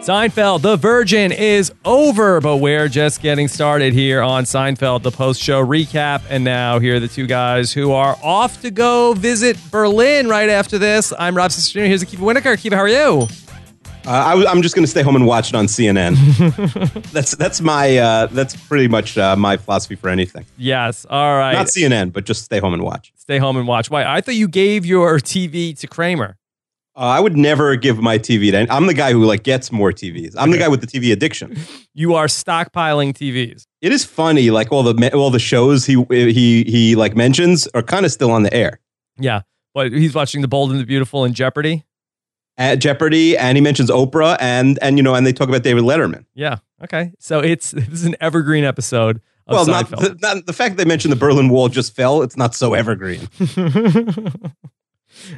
Seinfeld, The Virgin is over, but we're just getting started here on Seinfeld, the post show recap. And now, here are the two guys who are off to go visit Berlin right after this. I'm Rob Cesternino. Here's Akiva Wienerkur. Akiva, how are you? Uh, I w- I'm just going to stay home and watch it on CNN. that's that's my uh, that's pretty much uh, my philosophy for anything. Yes. All right. Not CNN, but just stay home and watch. Stay home and watch. Why? I thought you gave your TV to Kramer. Uh, I would never give my TV to. I'm the guy who like gets more TVs. I'm the guy with the TV addiction. You are stockpiling TVs. It is funny, like all the all the shows he he he like mentions are kind of still on the air. Yeah. But he's watching The Bold and the Beautiful and Jeopardy. At Jeopardy, and he mentions Oprah, and and you know, and they talk about David Letterman. Yeah. Okay. So it's this is an evergreen episode of Well, not the, not the fact that they mentioned the Berlin Wall just fell. It's not so evergreen.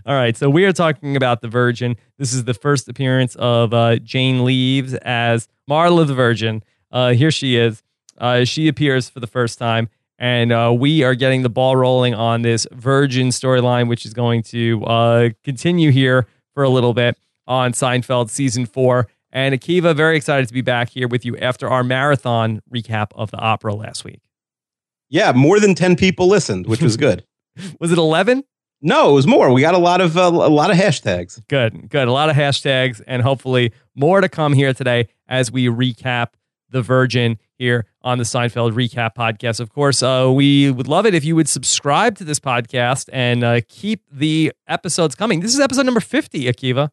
All right, so we are talking about the Virgin. This is the first appearance of uh, Jane Leeves as Marla the Virgin. Uh, here she is. Uh, she appears for the first time, and uh, we are getting the ball rolling on this Virgin storyline, which is going to uh, continue here for a little bit on Seinfeld season four. And Akiva, very excited to be back here with you after our marathon recap of the opera last week. Yeah, more than ten people listened, which was good. Was it 11? No, it was more. We got a lot of uh, a lot of hashtags. Good, good. A lot of hashtags, and hopefully more to come here today as we recap the Virgin here on the Seinfeld Recap Podcast. Of course, uh, we would love it if you would subscribe to this podcast and uh, keep the episodes coming. This is episode number 50, Akiva.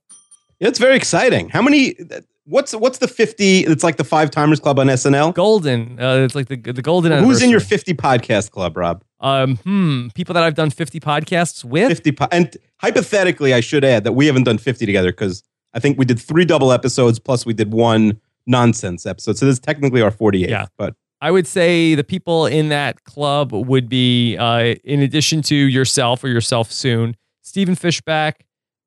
It's very exciting. How many? What's what's the fifty? It's like the Five Timers Club on SNL. Golden. Uh, it's like the, the golden Who's in your fifty podcast club, Rob? Um, hmm, people that I've done 50 podcasts with? Fifty. Po- and hypothetically, I should add that we haven't done fifty together because I think we did three double episodes plus we did one nonsense episode. So this is technically our forty-eight. Yeah. But I would say the people in that club would be, uh, in addition to yourself or yourself soon, Stephen Fishbach,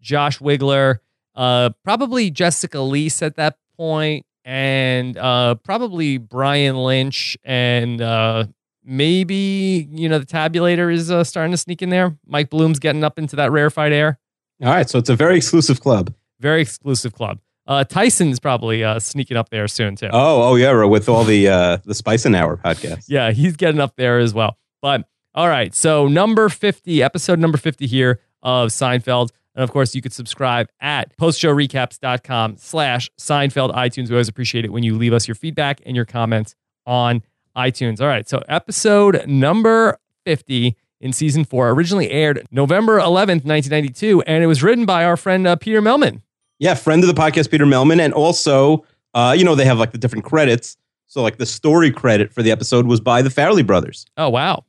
Josh Wigler, uh, probably Jessica Liese at that point, and uh, probably Brian Lynch, and uh, maybe you know the tabulator is uh, starting to sneak in there. Mike Bloom's getting up into that rarefied air. all right, so it's a very exclusive club. Very exclusive club. Uh, Tyson's probably uh, sneaking up there soon too. Oh, oh yeah, with all the uh, the Spice and Hour podcast. Yeah, he's getting up there as well. But all right, so number 50, episode number 50 here of Seinfeld. And of course, you could subscribe at postshowrecaps.com slash Seinfeld iTunes. We always appreciate it when you leave us your feedback and your comments on iTunes. All right, so episode number 50 in season four originally aired November 11th, 1992, and it was written by our friend uh, Peter Mehlman. Yeah, friend of the podcast, Peter Mehlman, and also, uh, you know, they have like the different credits. So like the story credit for the episode was by the Farrelly brothers. Oh, wow.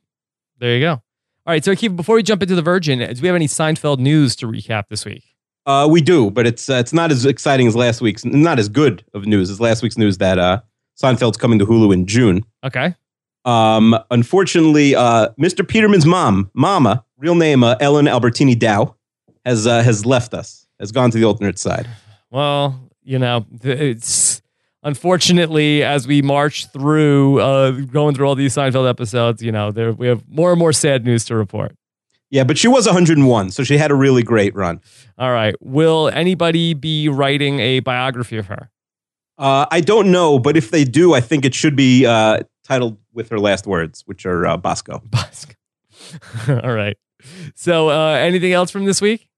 There you go. All right, so Keith, before we jump into the Virgin, do we have any Seinfeld news to recap this week? Uh, we do, but it's uh, it's not as exciting as last week's, not as good of news as last week's news that uh, Seinfeld's coming to Hulu in June. Okay. Um, unfortunately, uh, Mr. Peterman's mom, Mama, real name uh, Ellen Albertini Dow, has uh, has left us, has gone to the alternate side. Well, you know, it's unfortunately as we march through uh, going through all these Seinfeld episodes, you know, there we have more and more sad news to report. Yeah, but she was 101, so she had a really great run. All right. Will anybody be writing a biography of her? Uh, I don't know, but if they do, I think it should be uh, titled with her last words, which are uh, Bosco. Bosco. all right. So, uh, anything else from this week?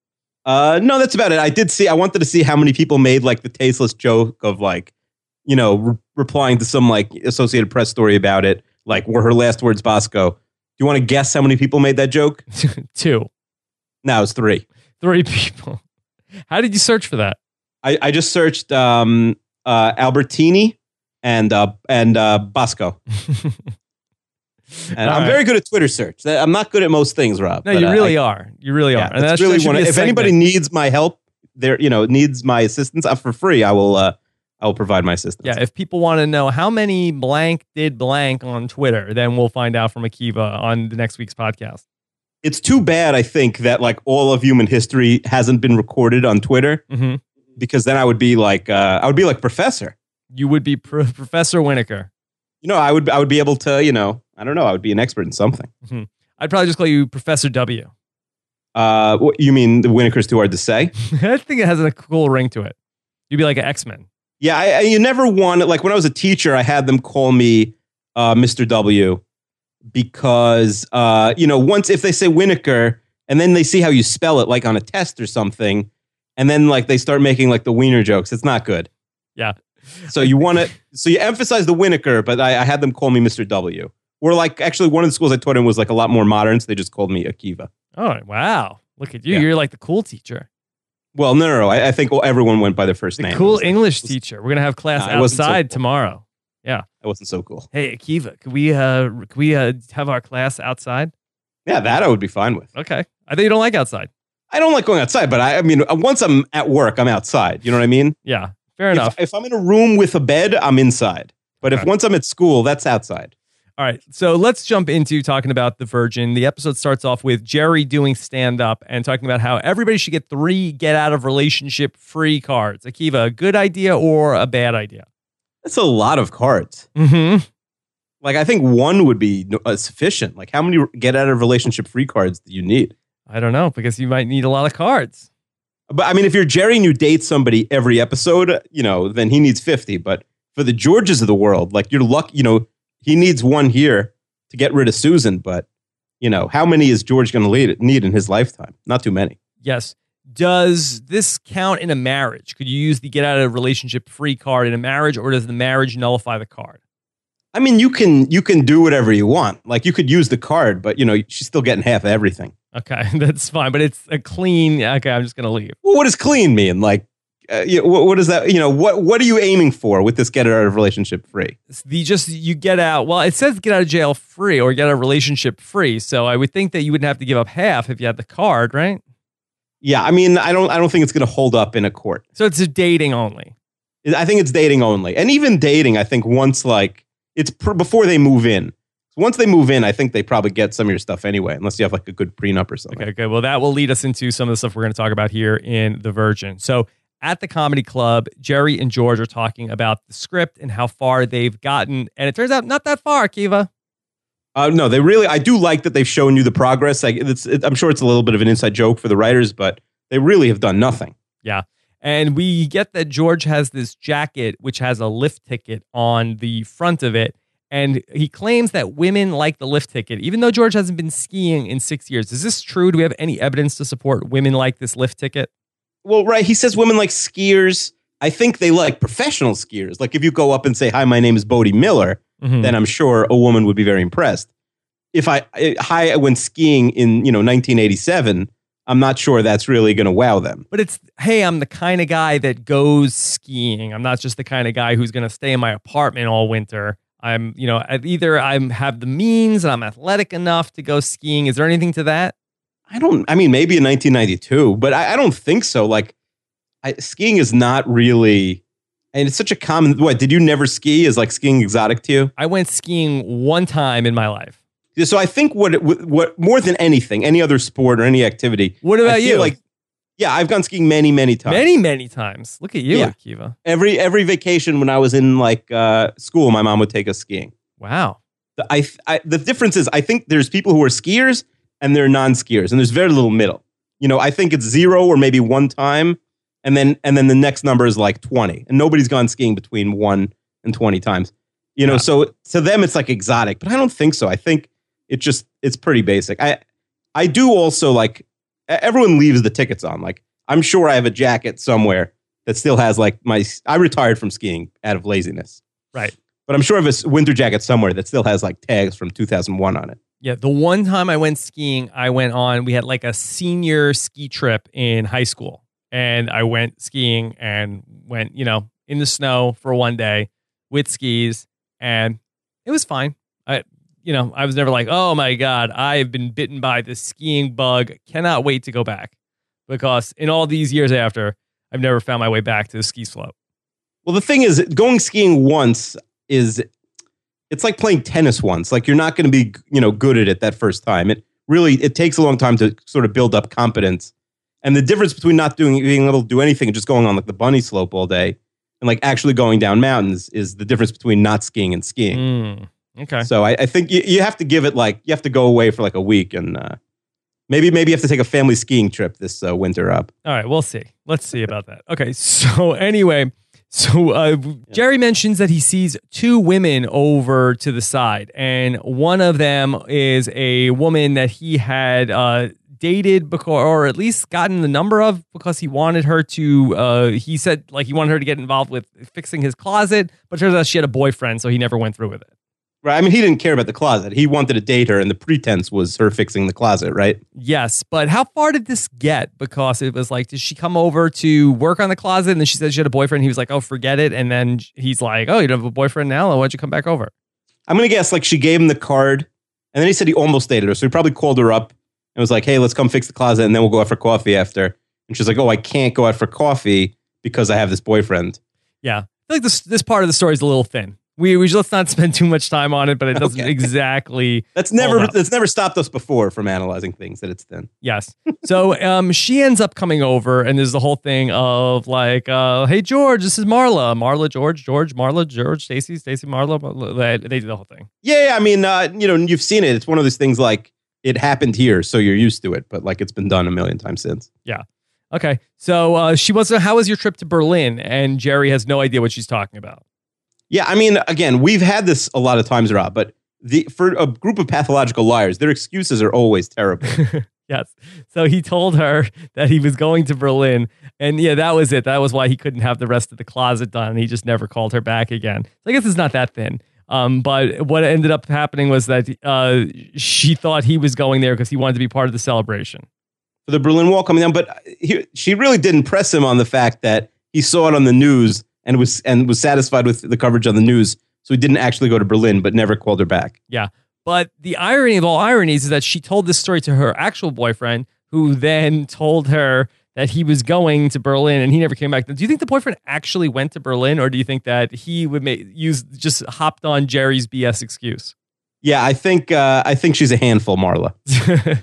Uh, no, that's about it. I did see. I wanted to see how many people made like the tasteless joke of like, you know, re- replying to some like Associated Press story about it. Like, were her last words Bosco? Do you want to guess how many people made that joke? Two, No, it's three. three people. How did you search for that? I, I just searched um, uh, Albertini and uh, and uh, Bosco. And All I'm right. very good at Twitter search. I'm not good at most things, Rob. No, you really I- are. You really Yeah, are. And that's really that one. If anybody needs my help, there, you know, needs my assistance uh, for free, I will. Uh, I will provide my assistance. Yeah, if people want to know how many blank did blank on Twitter, then we'll find out from Akiva on the next week's podcast. it's too bad. I think that like all of human history hasn't been recorded on Twitter hmm because then I would be like, uh, I would be like Professor. You would be Pro- Professor Wienerkur. You know, I would. I would be able to. You know, I don't know. I would be an expert in something. I'd probably just call you Professor W. Uh, what you mean the Wienerkur's too hard to say? I think it has a cool ring to it. You'd be like an X Men. Yeah, I, I, you never wanted like when I was a teacher, I had them call me uh, Mr. W because uh, you know once if they say Wienerkur and then they see how you spell it like on a test or something, and then like they start making like the wiener jokes, it's not good. Yeah. So you want to so you emphasize the Wienerkur, but I, I had them call me Mr. W. Or like actually one of the schools I taught in was like a lot more modern, so they just called me Akiva. Oh wow! Look at you. Yeah. You're like the cool teacher. Well, no, no, no. I, I think everyone went by their first The name. cool It was English teacher. We're gonna have class Nah, it wasn't so outside cool. tomorrow. Yeah. it wasn't so cool. Hey, Akiva, could we uh could we uh have our class outside? Yeah, that I would be fine with. Okay. I think you don't like outside. I don't like going outside, but I, I mean, uh, once I'm at work, I'm outside. You know what I mean? Yeah. Fair If, enough. if I'm in a room with a bed, I'm inside. But if Okay. once I'm at school, that's outside. All right. So let's jump into talking about The Virgin. The episode starts off with Jerry doing stand up and talking about how everybody should get three get out of relationship free cards. Akiva, a good idea or a bad idea? That's a lot of cards. Mm-hmm. Like I think one would be uh, sufficient. Like how many get out of relationship free cards do you need? I don't know because you might need a lot of cards. But I mean, if you're Jerry and you date somebody every episode, you know, then he needs 50. But for the Georges of the world, like you're lucky, you know, he needs one here to get rid of Susan. But, you know, how many is George going to need in his lifetime? Not too many. Yes. Does this count in a marriage? Could you use the get out of relationship free card in a marriage or does the marriage nullify the card? I mean, you can you can do whatever you want. Like you could use the card, but you know, she's still getting half of everything. Okay, that's fine, but it's a clean. Okay, I'm just going to leave. Well, what does clean mean? Like, uh, you know, what, what is that? You know, what what are you aiming for with this get out of relationship free? It's the just you get out. Well, it says get out of jail free or get out of relationship free. So I would think that you wouldn't have to give up half if you had the card, right? Yeah, I mean, I don't I don't think it's going to hold up in a court. So it's a dating only. I think it's dating only, and even dating. I think once like it's pr- before they move in. Once they move in, I think they probably get some of your stuff anyway, unless you have like a good prenup or something. Okay, good. Well, that will lead us into some of the stuff we're going to talk about here in The Virgin. So at the comedy club, Jerry and George are talking about the script and how far they've gotten. And it turns out not that far, Kiva. Uh, no, they really. I do like that they've shown you the progress. Like, it's, it, I'm sure it's a little bit of an inside joke for the writers, but they really have done nothing. Yeah. And we get that George has this jacket which has a lift ticket on the front of it. And he claims that women like the lift ticket, even though George hasn't been skiing in six years. Is this true? Do we have any evidence to support women like this lift ticket? Well, right. He says women like skiers. I think they like professional skiers. Like if you go up and say, "Hi, my name is Bode Miller," Mhm. then I'm sure a woman would be very impressed. If I eh, hi went skiing in you know 1987, I'm not sure that's really going to wow them. But it's, hey, I'm the kind of guy that goes skiing. I'm not just the kind of guy who's going to stay in my apartment all winter. I'm, you know, either I have the means and I'm athletic enough to go skiing. Is there anything to that? I don't. I mean, maybe in 1992, but I, I don't think so. Like, I, skiing is not really, and it's such a common. What did you never ski? Is like skiing exotic to you? I went skiing one time in my life. So I think what it, what more than anything, any other sport or any activity. What about you? Like, yeah, I've gone skiing many, many times. many, many times. Look at you, Yeah. Akiva. every every vacation when I was in like uh, school, my mom would take us skiing. Wow. The, I, I the difference is I think there's people who are skiers and they're non-skiers, and there's very little middle. You know, I think it's zero or maybe one time, and then and then the next number is like twenty, and nobody's gone skiing between one and twenty times. You know, Yeah. so to them it's like exotic, but I don't think so. I think it just it's pretty basic. I I do also like everyone leaves the tickets on. Like I'm sure I have a jacket somewhere that still has like my I retired from skiing out of laziness. Right. But I'm sure I have a winter jacket somewhere that still has like tags from 2001 on it. Yeah, the one time I went skiing, I went on, we had like a senior ski trip in high school. And I went skiing and went, you know, in the snow for one day with skis. And it was fine. I, you know, I was never like, oh my God, I've been bitten by the skiing bug. Cannot wait to go back. Because in all these years after, I've never found my way back to the ski slope. Well, the thing is, going skiing once is it's like playing tennis once. Like you're not going to be, you know, good at it that first time. It really it takes a long time to sort of build up competence. And the difference between not doing being able to do anything and just going on like the bunny slope all day and like actually going down mountains is the difference between not skiing and skiing. Mm, okay. So I, I think you, you have to give it like you have to go away for like a week and uh, maybe maybe you have to take a family skiing trip this uh, winter up. All right, we'll see. Let's see about that. Okay, so anyway, So uh, Jerry mentions that he sees two women over to the side, and one of them is a woman that he had uh, dated before, or at least gotten the number of because he wanted her to. Uh, he said like he wanted her to get involved with fixing his closet, but turns out she had a boyfriend, so he never went through with it. Right. I mean, he didn't care about the closet. He wanted to date her, and the pretense was her fixing the closet, right? Yes, but how far did this get? Because it was like, did she come over to work on the closet, and then she said she had a boyfriend? He was like, oh, forget it, and then he's like, oh, you don't have a boyfriend now? Why don't you come back over? I'm gonna guess like she gave him the card, and then he said he almost dated her, so he probably called her up and was like, hey, let's come fix the closet, and then we'll go out for coffee after. And she's like, oh, I can't go out for coffee because I have this boyfriend. Yeah, I feel like this this part of the story is a little thin. We we let's not spend too much time on it, but it doesn't Okay. exactly. That's never that's never stopped us before from analyzing things that it's thin. Yes. So um, she ends up coming over, and there's the whole thing of like, uh, "Hey George, this is Marla, Marla, George, George, Marla, George, Stacy, Stacy, Marla." Marla. They, they do the whole thing. Yeah, yeah, I mean, uh, you know, you've seen it. It's one of those things like it happened here, so you're used to it, but like it's been done a million times since. Yeah. Okay. So uh, she wants to. How was your trip to Berlin? And Jerry has no idea what she's talking about. Yeah, I mean, again, we've had this a lot of times, Rob, but the for a group of pathological liars, their excuses are always terrible. Yes. So he told her that he was going to Berlin. And yeah, that was it. That was why he couldn't have the rest of the closet done. And he just never called her back again. So I guess it's not that thin. Um, but what ended up happening was that uh, she thought he was going there because he wanted to be part of the celebration. for the Berlin Wall coming down, but he, she really didn't press him on the fact that he saw it on the news and was and was satisfied with the coverage on the news, so he didn't actually go to Berlin, but never called her back. Yeah. But the irony of all ironies is that she told this story to her actual boyfriend, who then told her that he was going to Berlin and he never came back. Do you think the boyfriend actually went to Berlin, or do you think that he would make, use just hopped on Jerry's BS excuse? Yeah, I think uh, I think she's a handful, Marla.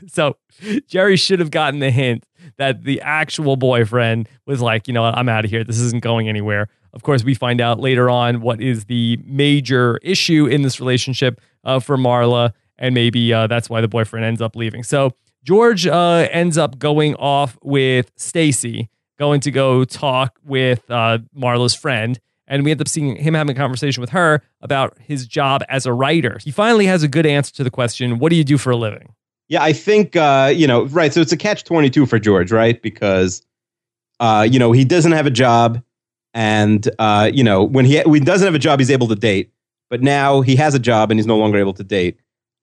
so Jerry should have gotten the hint that the actual boyfriend was like, you know I'm out of here. This isn't going anywhere. Of course, we find out later on what is the major issue in this relationship uh, for Marla, and maybe uh, that's why the boyfriend ends up leaving. So George uh, ends up going off with Stacy, going to go talk with uh, Marla's friend. And we end up seeing him having a conversation with her about his job as a writer. He finally has a good answer to the question What do you do for a living? Yeah, I think uh, you know, right. So it's a catch twenty two for George, right? Because uh, you know he doesn't have a job, and uh, you know when he when he doesn't have a job, he's able to date. But now he has a job and he's no longer able to date.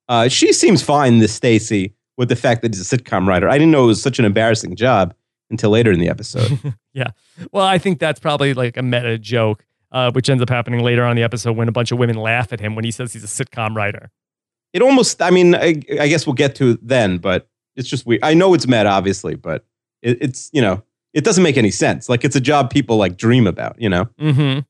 Uh, she seems fine, this Stacy, with the fact that he's a sitcom writer. I didn't know it was such an embarrassing job until later in the episode. Yeah. Well, I think that's probably like a meta joke, uh, which ends up happening later on in the episode when a bunch of women laugh at him when he says he's a sitcom writer. it almost, I mean, I, I guess we'll get to it then, but it's just weird. I know it's meta, obviously, but it, it's you know it doesn't make any sense. Like it's a job people like dream about, you know. Mm-hmm.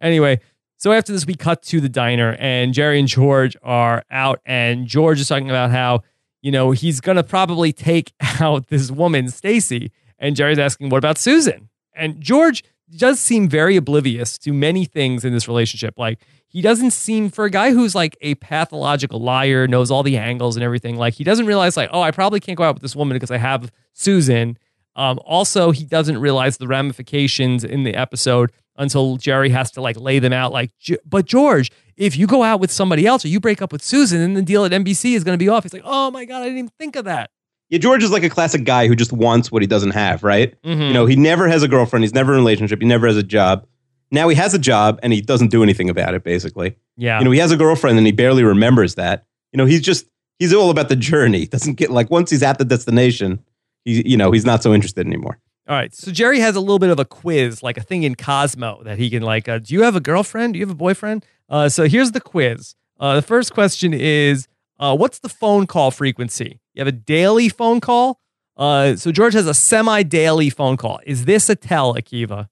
Anyway, so after this, we cut to the diner, and Jerry and George are out, and George is talking about how you know he's gonna probably take out this woman, Stacy, and Jerry's asking, "What about Susan?" And George does seem very oblivious to many things in this relationship. Like he doesn't seem for a guy who's like a pathological liar, knows all the angles and everything. Like he doesn't realize like, oh, I probably can't go out with this woman because I have Susan. Um, also, he doesn't realize the ramifications in the episode until Jerry has to like lay them out. Like, but George, if you go out with somebody else or you break up with Susan, then the deal at NBC is going to be off. He's like, oh my god, I didn't even think of that. Yeah, George is like a classic guy who just wants what he doesn't have, right? Mhm. You know, he never has a girlfriend, he's never in a relationship, he never has a job. Now he has a job and he doesn't do anything about it, basically. yeah, You know, he has a girlfriend and he barely remembers that. You know, he's just he's all about the journey. Doesn't get like once he's at the destination, he you know, he's not so interested anymore. All right. So Jerry has a little bit of a quiz, like a thing in Cosmo that he can like. Uh, do you have a girlfriend? Do you have a boyfriend? Uh, so here's the quiz. Uh, the first question is, uh, what's the phone call frequency? You have a daily phone call. Uh, so George has a semi-daily phone call. Is this a tell, Akiva?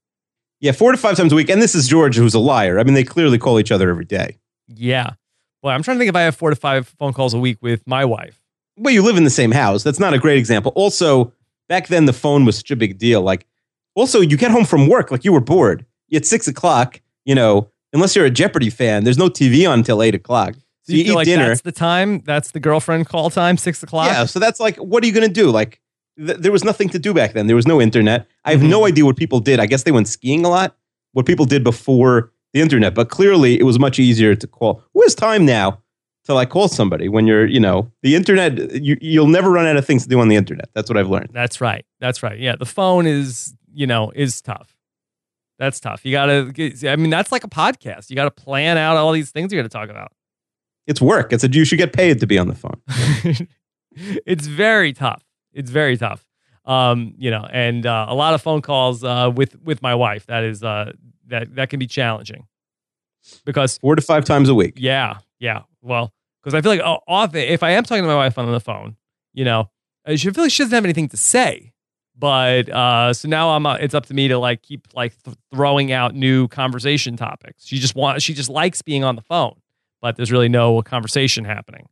Yeah, four to five times a week. And this is George who's a liar. I mean, they clearly call each other every day. Yeah. Boy, I'm trying to think if I have four to five phone calls a week with my wife. Well, you live in the same house. That's not a great example. Also, back then the phone was such a big deal. Like, also, you get home from work, like you were bored. It's six o'clock, you know, unless you're a Jeopardy fan, there's no TV on until eight o'clock. So you, you feel eat like dinner. that's the time? That's the girlfriend call time, six o'clock? Yeah, so that's like, what are you going to do? Like, th- there was nothing to do back then. There was no internet. I have Mhm. no idea what people did. I guess they went skiing a lot. what people did before the internet. But clearly, it was much easier to call. Who has time now to like call somebody when you're, you know, the internet? You, you'll never run out of things to do on the internet. That's what I've learned. That's right. That's right. Yeah, the phone is, you know, is tough. That's tough. You got to I mean, that's like a podcast. You got to plan out all these things you got to talk about. It's work. It's a you should get paid to be on the phone. it's very tough. It's very tough. Um, you know, and uh, a lot of phone calls uh, with with my wife. That is uh, that that can be challenging because four to five times a week. Yeah, yeah. Well, because I feel like oh, often if I am talking to my wife on the phone, you know, she feel like she doesn't have anything to say. But uh, so now I'm uh, it's up to me to like keep like th- throwing out new conversation topics. She just wants she just likes being on the phone, but there's really no conversation happening.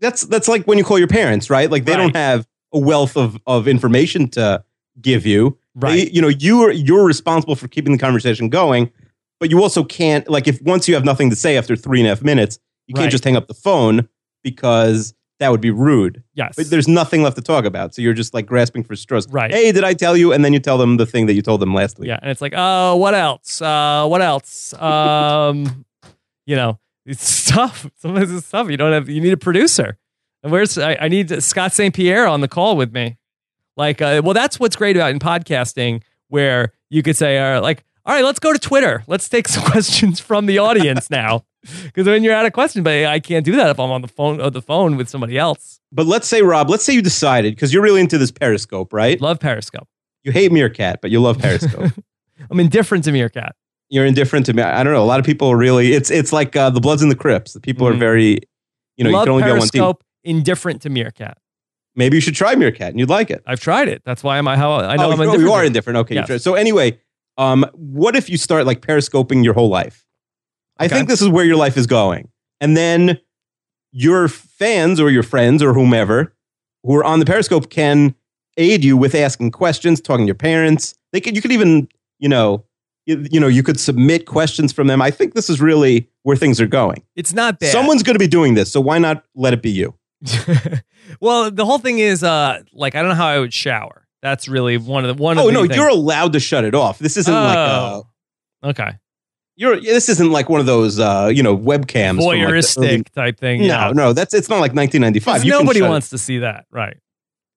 That's that's like when you call your parents, right? Like they right. don't have a wealth of of information to give you. Right. They, you know, you are you're responsible for keeping the conversation going, but you also can't like if once you have nothing to say after three and a half minutes, you can't just hang up the phone because that would be rude. Yes. But there's nothing left to talk about. So you're just like grasping for straws. Right. Hey, did I tell you? And then you tell them the thing that you told them last week. Yeah. And it's like, oh, what else? Uh, what else? Um, you know, it's tough. Sometimes it's tough. You don't have, you need a producer. And where's, I, I need Scott St. Pierre on the call with me. Like, uh, well, that's what's great about in podcasting where you could say, uh, like, all right, let's go to Twitter. Let's take some questions from the audience now. Because when you're out of question, but I can't do that if I'm on the phone on the phone with somebody else. But let's say, Rob, let's say you decided because you're really into this Periscope, right? Love Periscope. You hate Meerkat, but you love Periscope. I'm indifferent to Meerkat. You're indifferent to me. I don't know. A lot of people really. It's it's like uh, the Bloods and the Crips. The people mm-hmm. are very, you know, love you can only Periscope, on one team. Indifferent to Meerkat. Maybe you should try Meerkat and you'd like it. I've tried it. That's why I'm. How I know oh, I'm you, indifferent. You are indifferent. Okay. Yes. So anyway, um, what if you start like periscoping your whole life? I think this is where your life is going. And then your fans or your friends or whomever who are on the Periscope can aid you with asking questions, talking to your parents. They could, you could even, you know, you, you know, you could submit questions from them. I think this is really where things are going. It's not bad. Someone's going to be doing this, so why not let it be you? well, the whole thing is, uh, like, I don't know how I would shower. That's really one of the one. Oh of no, things. you're allowed to shut it off. This isn't oh. like a, okay. You're this isn't like one of those uh, you know webcams, voyeuristic like early, type thing. No, yeah. no, that's it's not like 1995. You nobody wants it. to see that, right?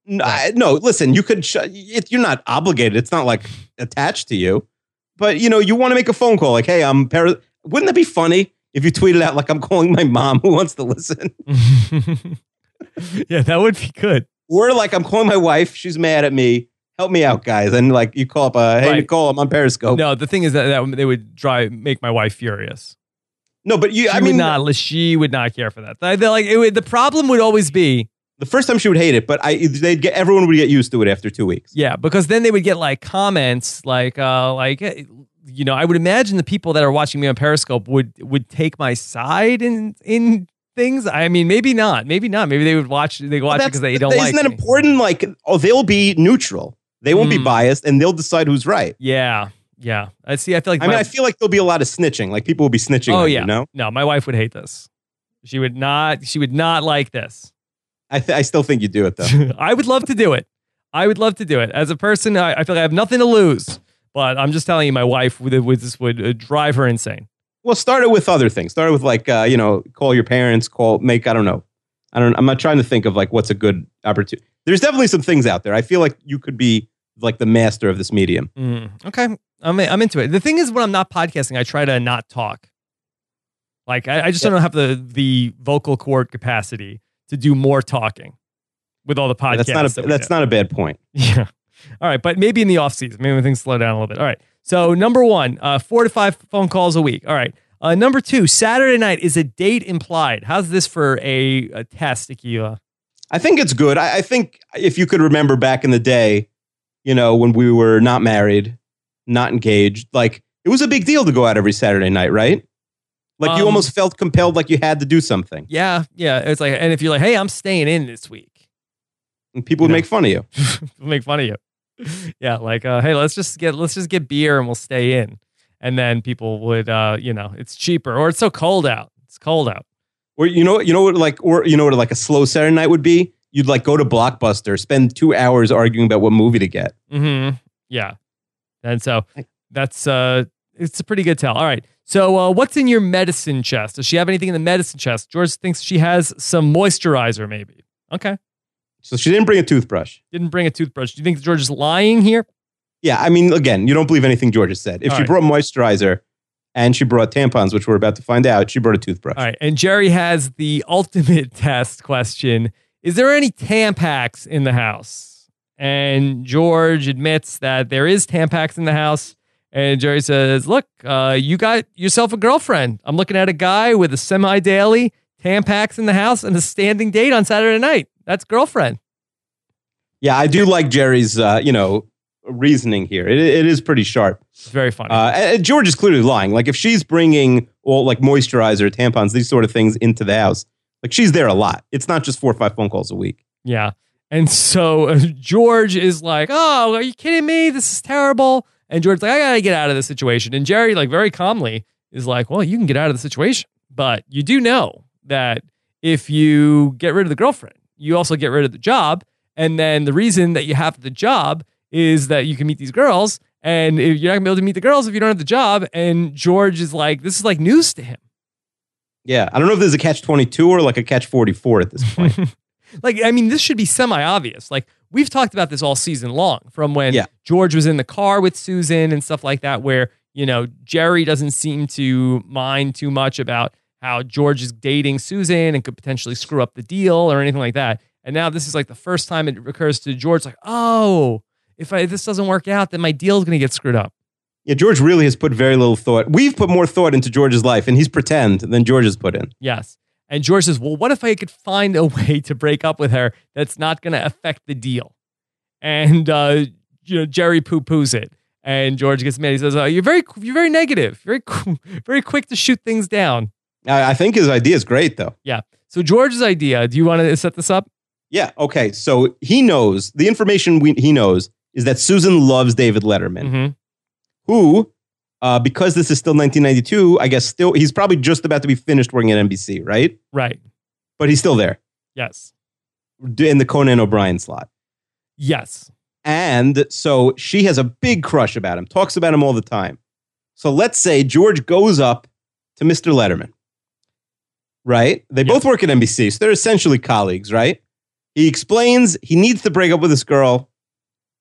No, I, no, listen, you could. Sh- it, you're not obligated. It's not like attached to you, but you know, you want to make a phone call, like, "Hey, I'm." Par-. Wouldn't that be funny if you tweeted out like, "I'm calling my mom who wants to listen"? yeah, that would be good. Or like, "I'm calling my wife. She's mad at me. Help me out, guys!" And like, you call up, uh, "Hey, right. Nicole, I'm on Periscope." No, the thing is that, that they would drive make my wife furious. No, but you, she I mean, would not. She would not care for that. They're like, it would, the problem would always be the first time she would hate it, but I they'd get everyone would get used to it after two weeks. Yeah, because then they would get like comments like uh like you know I would imagine the people that are watching me on Periscope would would take my side in in things. I mean, maybe not, maybe not. Maybe they would watch they watch well, it because they don't isn't like. Isn't that me. important? Like, oh, they'll be neutral. They won't mm. be biased, and they'll decide who's right. Yeah, yeah. I see. I feel like I mean, I feel like there'll be a lot of snitching. Like people will be snitching. Oh yeah. You, no, no. My wife would hate this. She would not. She would not like this. I, th- I still think you'd do it though. I would love to do it. I would love to do it. As a person, I, I feel like I have nothing to lose. But I'm just telling you, my wife would, would this would uh, drive her insane. Well, start it with other things. Start it with like uh, you know, call your parents, call, make I don't know. I don't. I'm not trying to think of like what's a good opportunity. There's definitely some things out there. I feel like you could be like the master of this medium. Mm, okay, I'm I'm into it. The thing is, when I'm not podcasting, I try to not talk. Like I, I just yeah. don't have the the vocal cord capacity to do more talking with all the podcasts. That's not a, that that's not a bad point. Yeah. All right, but maybe in the off season, maybe when things slow down a little bit. All right. So number one, uh, four to five phone calls a week. All right. Uh, number two, Saturday night is a date implied. How's this for a, a test, Akiva? I think it's good. I, I think if you could remember back in the day, you know, when we were not married, not engaged, like it was a big deal to go out every Saturday night, right? Like um, you almost felt compelled, like you had to do something. Yeah, yeah. It's like, and if you're like, "Hey, I'm staying in this week," and people would know? make fun of you. make fun of you. Yeah, like, uh, "Hey, let's just get let's just get beer and we'll stay in," and then people would, uh, you know, it's cheaper or it's so cold out. It's cold out. Or you know, you know what, like, or you know what, like a slow Saturday night would be. You'd like go to Blockbuster, spend two hours arguing about what movie to get. Mm-hmm. Yeah, and so that's uh it's a pretty good tell. All right. So, uh, what's in your medicine chest? Does she have anything in the medicine chest? George thinks she has some moisturizer, maybe. Okay. So she didn't bring a toothbrush. Didn't bring a toothbrush. Do you think George is lying here? Yeah, I mean, again, you don't believe anything George has said. If All she right. brought moisturizer and she brought tampons, which we're about to find out, she brought a toothbrush. All right. And Jerry has the ultimate test question Is there any Tampax in the house? And George admits that there is Tampax in the house. And Jerry says, Look, uh, you got yourself a girlfriend. I'm looking at a guy with a semi daily Tampax in the house and a standing date on Saturday night. That's girlfriend. Yeah, I do like Jerry's, uh, you know, reasoning here. It, it is pretty sharp. It's very funny. Uh, and George is clearly lying. Like if she's bringing all like moisturizer, tampons, these sort of things into the house, like she's there a lot. It's not just four or five phone calls a week. Yeah. And so uh, George is like, Oh, are you kidding me? This is terrible. And George's like, I got to get out of this situation. And Jerry, like, very calmly is like, Well, you can get out of the situation. But you do know that if you get rid of the girlfriend, you also get rid of the job. And then the reason that you have the job is that you can meet these girls. And you're not gonna be able to meet the girls if you don't have the job. And George is like, This is like news to him. Yeah, I don't know if there's a catch twenty two or like a catch forty four at this point. like i mean this should be semi-obvious like we've talked about this all season long from when Yeah. george was in the car with susan and stuff like that where you know jerry doesn't seem to mind too much about how george is dating susan and could potentially screw up the deal or anything like that and now this is like the first time it occurs to george like oh if, I, if this doesn't work out then my deal is going to get screwed up yeah, George really has put very little thought. We've put more thought into George's life, and he's pretend than George has put in. yes and george says well what if i could find a way to break up with her that's not going to affect the deal and uh, you know Jerry poo poos it, and George gets mad. He says, oh, "You're very, you're very negative, very, very quick to shoot things down." I, think his idea is great, though. Yeah. So George's idea. Do you want to set this up? Yeah. Okay. So he knows the information we, he knows is that Susan loves David Letterman, hmm who, uh, because this is still 1992, I guess still he's probably just about to be finished working at NBC, right? Right. But he's still there Yes. in the Conan O'Brien slot. Yes. And so she has a big crush about him, talks about him all the time. So let's say George goes up to Mr. Letterman, right? They Yeah. both work at NBC, so they're essentially colleagues, right? He explains he needs to break up with this girl,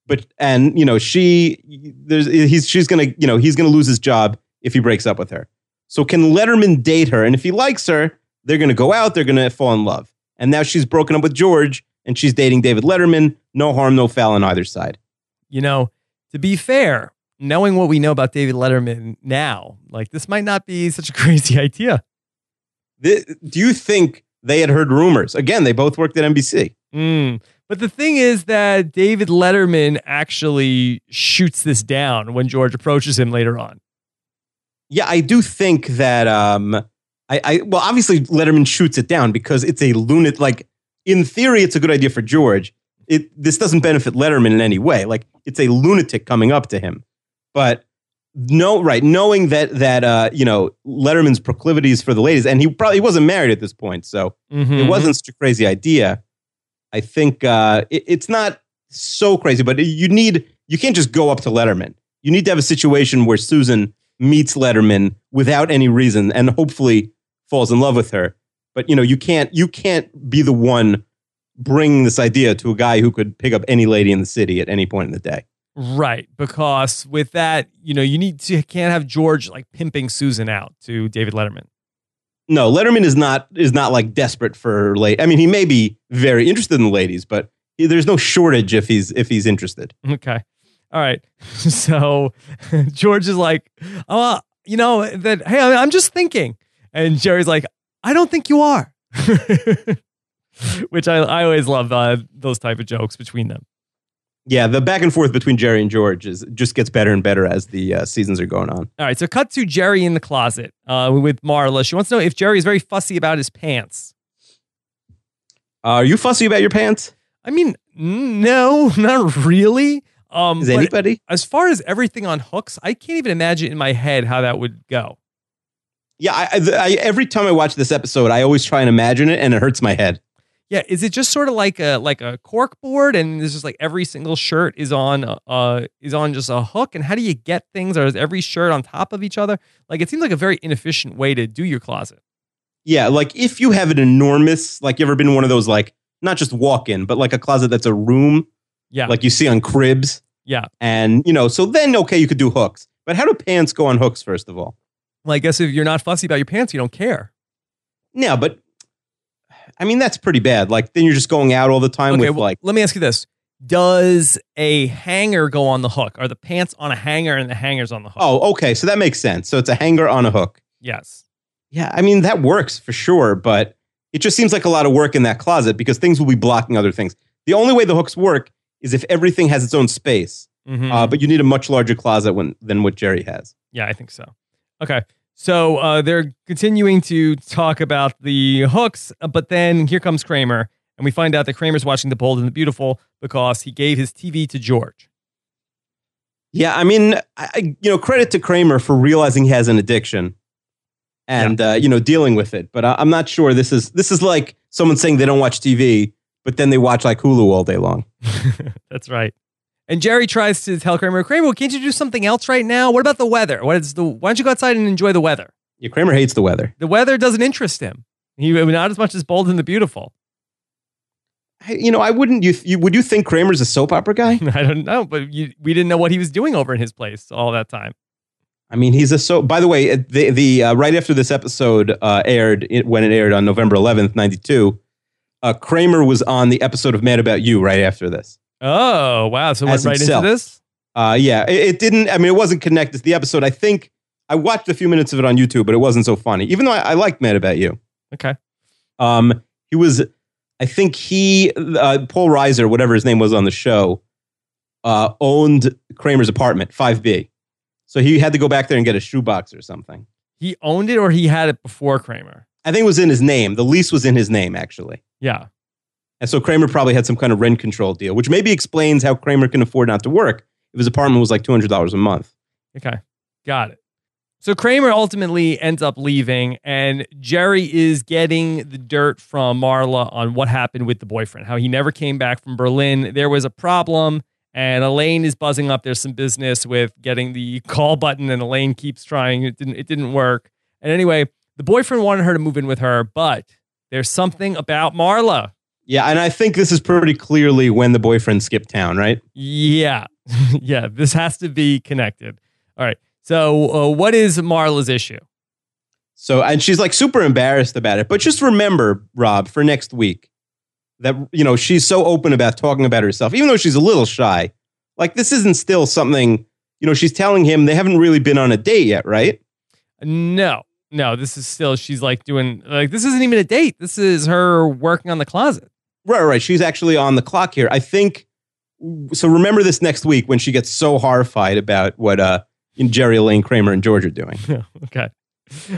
but and you know she there's he's she's gonna you know he's gonna lose his job if he breaks up with her. So can Letterman date her? And if he likes her, they're gonna go out, they're gonna fall in love. And now she's broken up with George, and she's dating David Letterman. No harm, no foul on either side. You know, to be fair, knowing what we know about David Letterman now, like this might not be such a crazy idea. Do you think they had heard rumors? Again, they both worked at NBC. Mm. But the thing is that David Letterman actually shoots this down when George approaches him later on. Yeah, I do think that. Um, I, I well, obviously Letterman shoots it down because it's a lunatic. Like in theory, it's a good idea for George. It this doesn't benefit Letterman in any way. Like it's a lunatic coming up to him, but no, right, knowing that that uh, you know Letterman's proclivities for the ladies, and he probably wasn't married at this point, so Mhm. it wasn't such a crazy idea. I think uh, it, it's not so crazy, but you need you can't just go up to Letterman. You need to have a situation where Susan meets Letterman without any reason and hopefully falls in love with her. But you know you can't you can't be the one bringing this idea to a guy who could pick up any lady in the city at any point in the day. Right, because with that, you know, you need to can't have George like pimping Susan out to David Letterman. No, Letterman is not is not like desperate for late. I mean, he may be very interested in the ladies, but he- there's no shortage if he's if he's interested. Okay, all right. So George is like, "Oh, you know that. Hey, I'm just thinking," and Jerry's like, "I don't think you are," which I I always love uh, those type of jokes between them. Yeah, the back and forth between Jerry and George is just gets better and better as the uh, seasons are going on. All right, so cut to Jerry in the closet uh, with Marla. She wants to know if Jerry is very fussy about his pants. Uh, are you fussy about your pants? I mean, no, not really. Um, Is anybody? as far as everything on hooks, I can't even imagine in my head how that would go. Yeah, I, I, I, every time I watch this episode, I always try and imagine it, and it hurts my head. Yeah, is it just sort of like a like a cork board, and it's just like every single shirt is on uh is on just a hook? And how do you get things? Or is every shirt on top of each other? Like it seems like a very inefficient way to do your closet. Yeah, like if you have an enormous, like you ever been one of those, like not just walk in, but like a closet that's a room, Yeah, like you see on cribs. yeah. And, you know, so then, okay, you could do hooks. But how do pants go on hooks, first of all? Well, I guess if you're not fussy about your pants, you don't care. Yeah, but I mean, that's pretty bad. Like, then you're just going out all the time Okay, with well, like, let me ask you this: Does a hanger go on the hook? Are the pants on a hanger and the hangers on the hook? oh, okay, so that makes sense. So it's a hanger on a hook. yes. Yeah, I mean, that works for sure, but it just seems like a lot of work in that closet because things will be blocking other things. The only way the hooks work is if everything has its own space. Mhm. Uh, but you need a much larger closet when, than what Jerry has. Yeah, I think so. Okay. So uh, they're continuing to talk about the hooks, but then here comes Kramer, and we find out that Kramer's watching The Bold and the Beautiful because he gave his TV to George. Yeah, I mean, I, you know, credit to Kramer for realizing he has an addiction and uh, you know dealing with it. But I, I'm not sure this is this is like someone saying they don't watch TV, but then they watch like Hulu all day long. That's right. And Jerry tries to tell Kramer, Kramer, can't you do something else right now? What about the weather? What is the? Why don't you go outside and enjoy the weather? Yeah, Kramer hates the weather. The weather doesn't interest him. He not as much as Bold and the Beautiful. I, you know, I wouldn't. You, you would you think Kramer's a soap opera guy? I don't know, but you, we didn't know what he was doing over in his place all that time. I mean, he's a so. By the way, the the uh, right after this episode uh, aired, it, when it aired on November 11th, 92, uh, Kramer was on the episode of Mad About You right after this. Oh wow! So went right himself. into this. Uh, yeah, it, it didn't. I mean, it wasn't connected to the episode. I think I watched a few minutes of it on YouTube, but it wasn't so funny. Even though I, I liked Mad About You. Okay. Um, he was. I think he, uh, Paul Reiser, whatever his name was on the show, uh, owned Kramer's apartment, 5B. So he had to go back there and get a shoebox or something. He owned it, or he had it before Kramer. I think it was in his name. The lease was in his name, actually. Yeah. And so Kramer probably had some kind of rent control deal, which maybe explains how Kramer can afford not to work if his apartment was like $200 a month. Okay. Got it. So Kramer ultimately ends up leaving, and Jerry is getting the dirt from Marla on what happened with the boyfriend, how he never came back from Berlin. There was a problem, and Elaine is buzzing up. There's some business with getting the call button, and Elaine keeps trying. It didn't. It didn't work. And anyway, the boyfriend wanted her to move in with her, but there's something about Marla. Yeah, and I think this is pretty clearly when the boyfriend skipped town, right? Yeah. yeah. This has to be connected. All right. So, uh, what is Marla's issue? So, and she's like super embarrassed about it. But just remember, Rob, for next week, that, you know, she's so open about talking about herself, even though she's a little shy. Like, this isn't still something, you know, she's telling him they haven't really been on a date yet, right? No, no, this is still, she's like doing, like, this isn't even a date. This is her working on the closet. Right, right. She's actually on the clock here. I think. So remember this next week when she gets so horrified about what uh, Jerry, Elaine, Kramer, and George are doing. okay.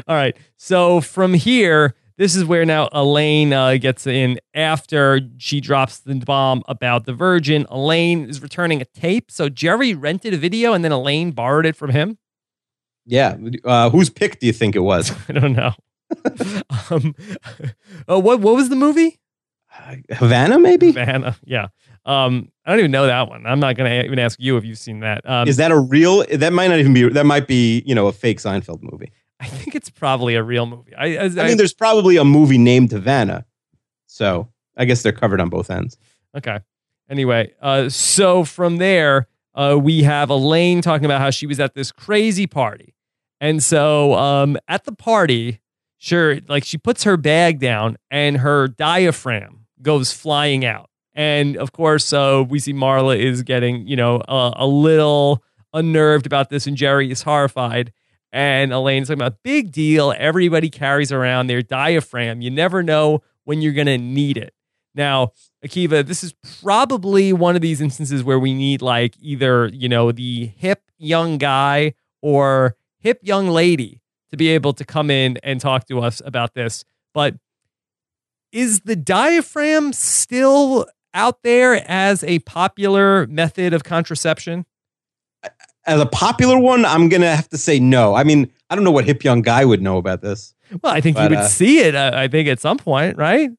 All right. So from here, this is where now Elaine uh, gets in after she drops the bomb about the virgin. Elaine is returning a tape. So Jerry rented a video and then Elaine borrowed it from him. Yeah. Uh, whose pick do you think it was? I don't know. um, uh, what what was the movie? Havana, maybe? Vanna. Yeah. Um, I don't even know that one. I'm not gonna even ask you if you've seen that. Um, Is that a real? That might not even be. That might be, you know, a fake Seinfeld movie. I think it's probably a real movie. I, I, I mean, there's probably a movie named Havana, so I guess they're covered on both ends. Okay. Anyway, uh, so from there, uh, we have Elaine talking about how she was at this crazy party. And so um, at the party, sure, like she puts her bag down and her diaphragm goes flying out. And of course, uh, we see Marla is getting, you know, uh, a little unnerved about this, and Jerry is horrified. And Elaine's talking about big deal. Everybody carries around their diaphragm. You never know when you're going to need it. Now, Akiva, this is probably one of these instances where we need like either, you know, the hip young guy or hip young lady to be able to come in and talk to us about this. But is the diaphragm still out there as a popular method of contraception? As a popular one, I'm gonna have to say no. I mean, I don't know what hip young guy would know about this. Well, I think But, you would uh, see it, uh, I think, at some point, right?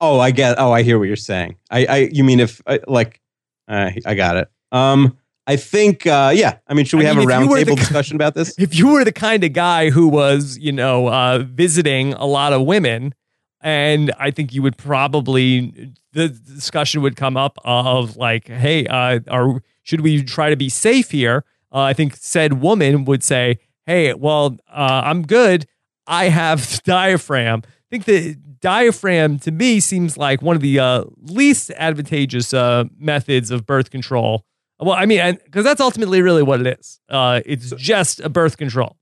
Oh, I get. Oh, I hear what you're saying. I, I you mean if I, like, uh, I got it. Um, I think, uh, yeah. I mean, should we I have mean, a if you were roundtable discussion about this? If you were the kind of guy who was, you know, uh, visiting a lot of women, and I think you would probably the discussion would come up of like, hey, uh, are should we try to be safe here? Uh, I think said woman would say, hey, well, uh, I'm good. I have diaphragm. I think the diaphragm to me seems like one of the uh, least advantageous uh, methods of birth control. Well, I mean, because that's ultimately really what it is. Uh, it's just a birth control.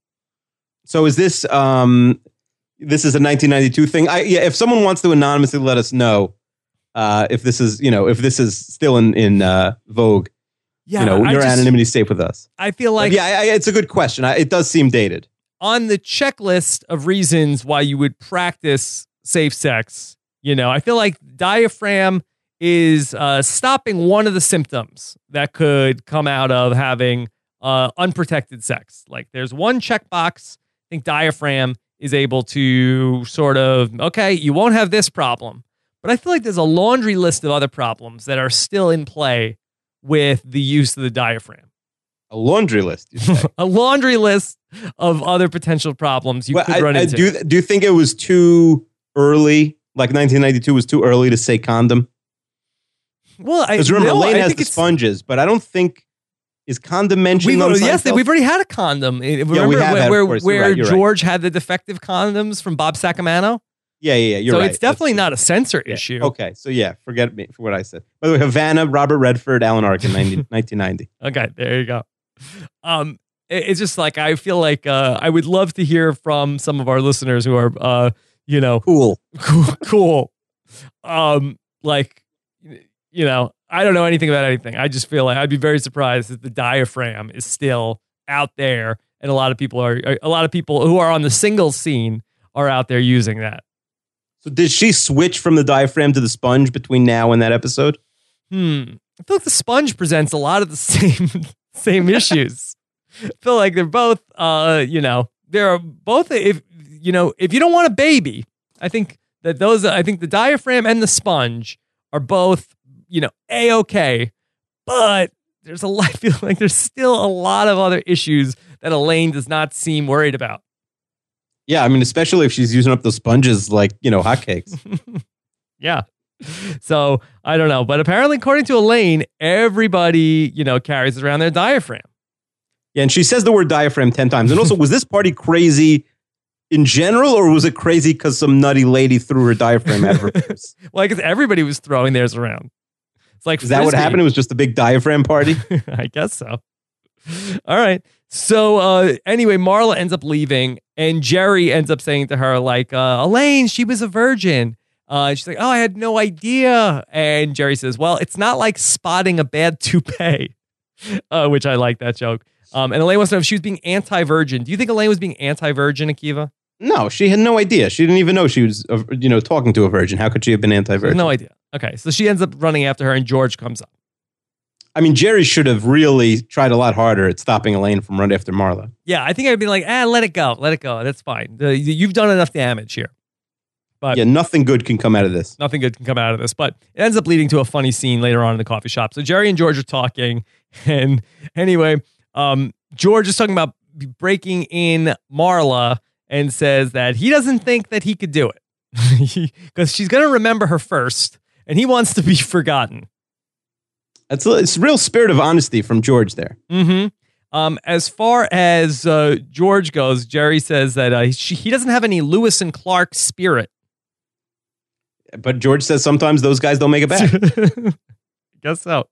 So is this um this is a 1992 thing? I yeah, if someone wants to anonymously let us know uh if this is, you know, if this is still in in uh vogue, Yeah, you know, your just- anonymity is safe with us. I feel But like yeah, I, I, it's a good question. I, it does seem dated. On the checklist of reasons why you would practice safe sex, you know, I feel like diaphragm is uh, stopping one of the symptoms that could come out of having uh, unprotected sex. Like there's one checkbox. I think diaphragm is able to sort of, okay, you won't have this problem. But I feel like there's a laundry list of other problems that are still in play with the use of the diaphragm. A laundry list. A laundry list of other potential problems you Well, could I- run I into. do do you think it was too early? Like 1992 was too early to say condom? well, I, Because remember, no, Elaine I has the sponges, but I don't think is condom mentioned on yes, Seinfeld? we've already had a condom. Remember we have where, where. Where right, you're right. George had the defective condoms from Bob Sacamano? Yeah, yeah, yeah. You're so right. it's definitely That's- not a censor yeah. issue. Okay, so yeah, forget me for what I said. By the way, Havana, Robert Redford, Alan Arkin, 90, 1990. Okay, there you go. Um, it- it's just like I feel like uh, I would love to hear from some of our listeners who are, uh, you know, Cool. cool, cool. Um, like, you know, I don't know anything about anything. I just feel like I'd be very surprised that the diaphragm is still out there, and a lot of people are, a lot of people who are on the single scene are out there using that. So did she switch from the diaphragm to the sponge between now and that episode? Hmm. I feel like the sponge presents a lot of the same same issues. I feel like they're both, uh, you know, they're both. If you know, if you don't want a baby, I think that those. I think the diaphragm and the sponge are both, you know, a okay. But there's a lot. I feel like there's still a lot of other issues that Elaine does not seem worried about. Yeah, I mean, especially if she's using up those sponges like you know hotcakes. Yeah. So I don't know, but apparently, according to Elaine, everybody you know carries around their diaphragm. yeah, and she says the word diaphragm ten times. And also, was this party crazy in general, or was it crazy because some nutty lady threw her diaphragm at her? Well, I guess everybody was throwing theirs around. It's like Is that what happened? It was just a big diaphragm party. I guess so. All right. So uh, anyway, Marla ends up leaving, and Jerry ends up saying to her, like, uh, Elaine, she was a virgin. Uh, and she's like, oh, I had no idea. And Jerry says, well, it's not like spotting a bad toupee, uh, which I like that joke. Um, and Elaine wants to know if she was being anti-virgin. Do you think Elaine was being anti-virgin, Akiva? No, she had no idea. She didn't even know she was, uh, you know, talking to a virgin. How could she have been anti-virgin? no idea. Okay, so she ends up running after her, and George comes up. I mean, Jerry should have really tried a lot harder at stopping Elaine from running after Marla. Yeah, I think I'd be like, ah, let it go, let it go. That's fine. Uh, you've done enough damage here. But Yeah, nothing good can come out of this. nothing good can come out of this. But it ends up leading to a funny scene later on in the coffee shop. So Jerry and George are talking, and anyway, um, George is talking about breaking in Marla and says that he doesn't think that he could do it because she's going to remember her first, and he wants to be forgotten. That's it's real spirit of honesty from George there. hmm Um, as far as uh, George goes, Jerry says that uh, she, he doesn't have any Lewis and Clark spirit. But George says sometimes those guys don't make it back. Guess so.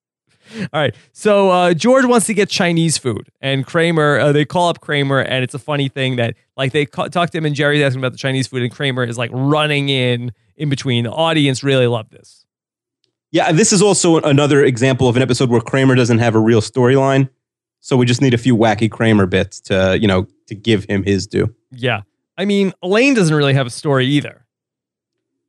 All right. So uh, George wants to get Chinese food, and Kramer. Uh, they call up Kramer, and it's a funny thing that like they ca- talk to him, and Jerry's asking about the Chinese food, and Kramer is like running in in between. The audience really loved this. yeah, this is also another example of an episode where Kramer doesn't have a real storyline. So we just need a few wacky Kramer bits to, you know, to give him his due. Yeah. I mean, Elaine doesn't really have a story either.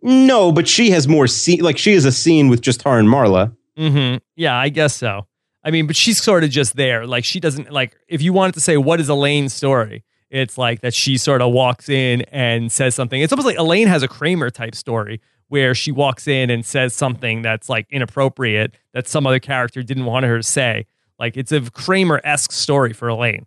No, but she has more scene. Like she is a scene with just her and Marla. hmm Yeah, I guess so. I mean, but she's sort of just there. Like she doesn't like if you wanted to say what is Elaine's story, it's like that she sort of walks in and says something. It's almost like Elaine has a Kramer type story where she walks in and says something that's like inappropriate that some other character didn't want her to say. Like it's a Kramer esque story for Elaine.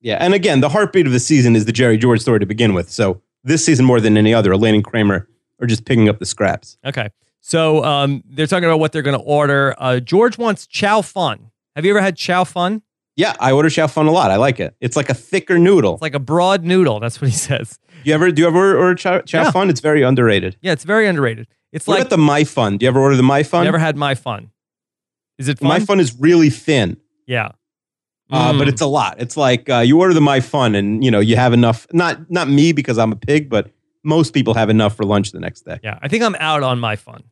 Yeah, and again, the heartbeat of the season is the Jerry George story to begin with. So this season, more than any other, Elaine and Kramer are just picking up the scraps. Okay. So um, they're talking about what they're going to order. Uh, George wants chow fun. Have you ever had chow fun? Yeah, I order chow fun a lot. I like it. It's like a thicker noodle. It's like a broad noodle. That's what he says. You ever do you ever order chow, chow Yeah. fun? It's very underrated. Yeah, it's very underrated. It's What like about the Mei Fun? Do you ever order the Mei Fun? never had mei fun. Is it fun? Mei Fun is really thin, Yeah. uh, Mm. but it's a lot. It's like uh, you order the Mei Fun, and you know you have enough. Not not me because I'm a pig, but most people have enough for lunch the next day. yeah. I think I'm out on mei fun.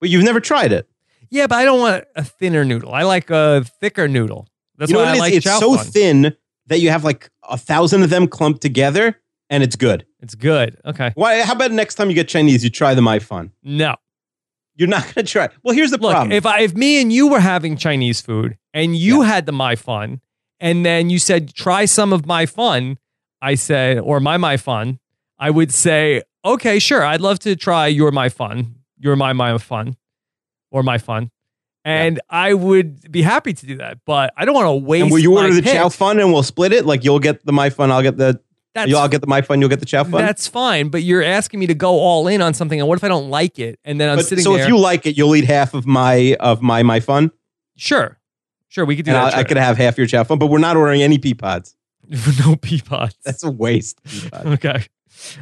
But you've never tried it. Yeah, but I don't want a thinner noodle. I like a thicker noodle. That's you know why what I it like it's chow so fun. thin that you have like a thousand of them clumped together, and it's good. It's good. Okay. Why? How about next time you get Chinese, you try the Mei Fun? No. You're not going to try. Well, here's the Look, problem. if I if me and you were having Chinese food and you had the mei fun and then you said try some of my fun, I said or my my fun, I would say, "Okay, sure. I'd love to try your mei fun. Your my my fun or my fun." And I would be happy to do that, but I don't want to waste and will you order the pick. Chow Fun, and we'll split it? Like you'll get the Mei Fun, I'll get the. That's you'll all get the Mei Fun, you'll get the Chow Fun. That's fine, but you're asking me to go all in on something, and what if I don't like it? And then I'm But- sitting so there. if you like it, you'll eat half of my of my Mei Fun, sure, sure, we could do and that. I, I could have half your Chow Fun. But we're not ordering any pea pods. no pea pods. That's a waste. Okay.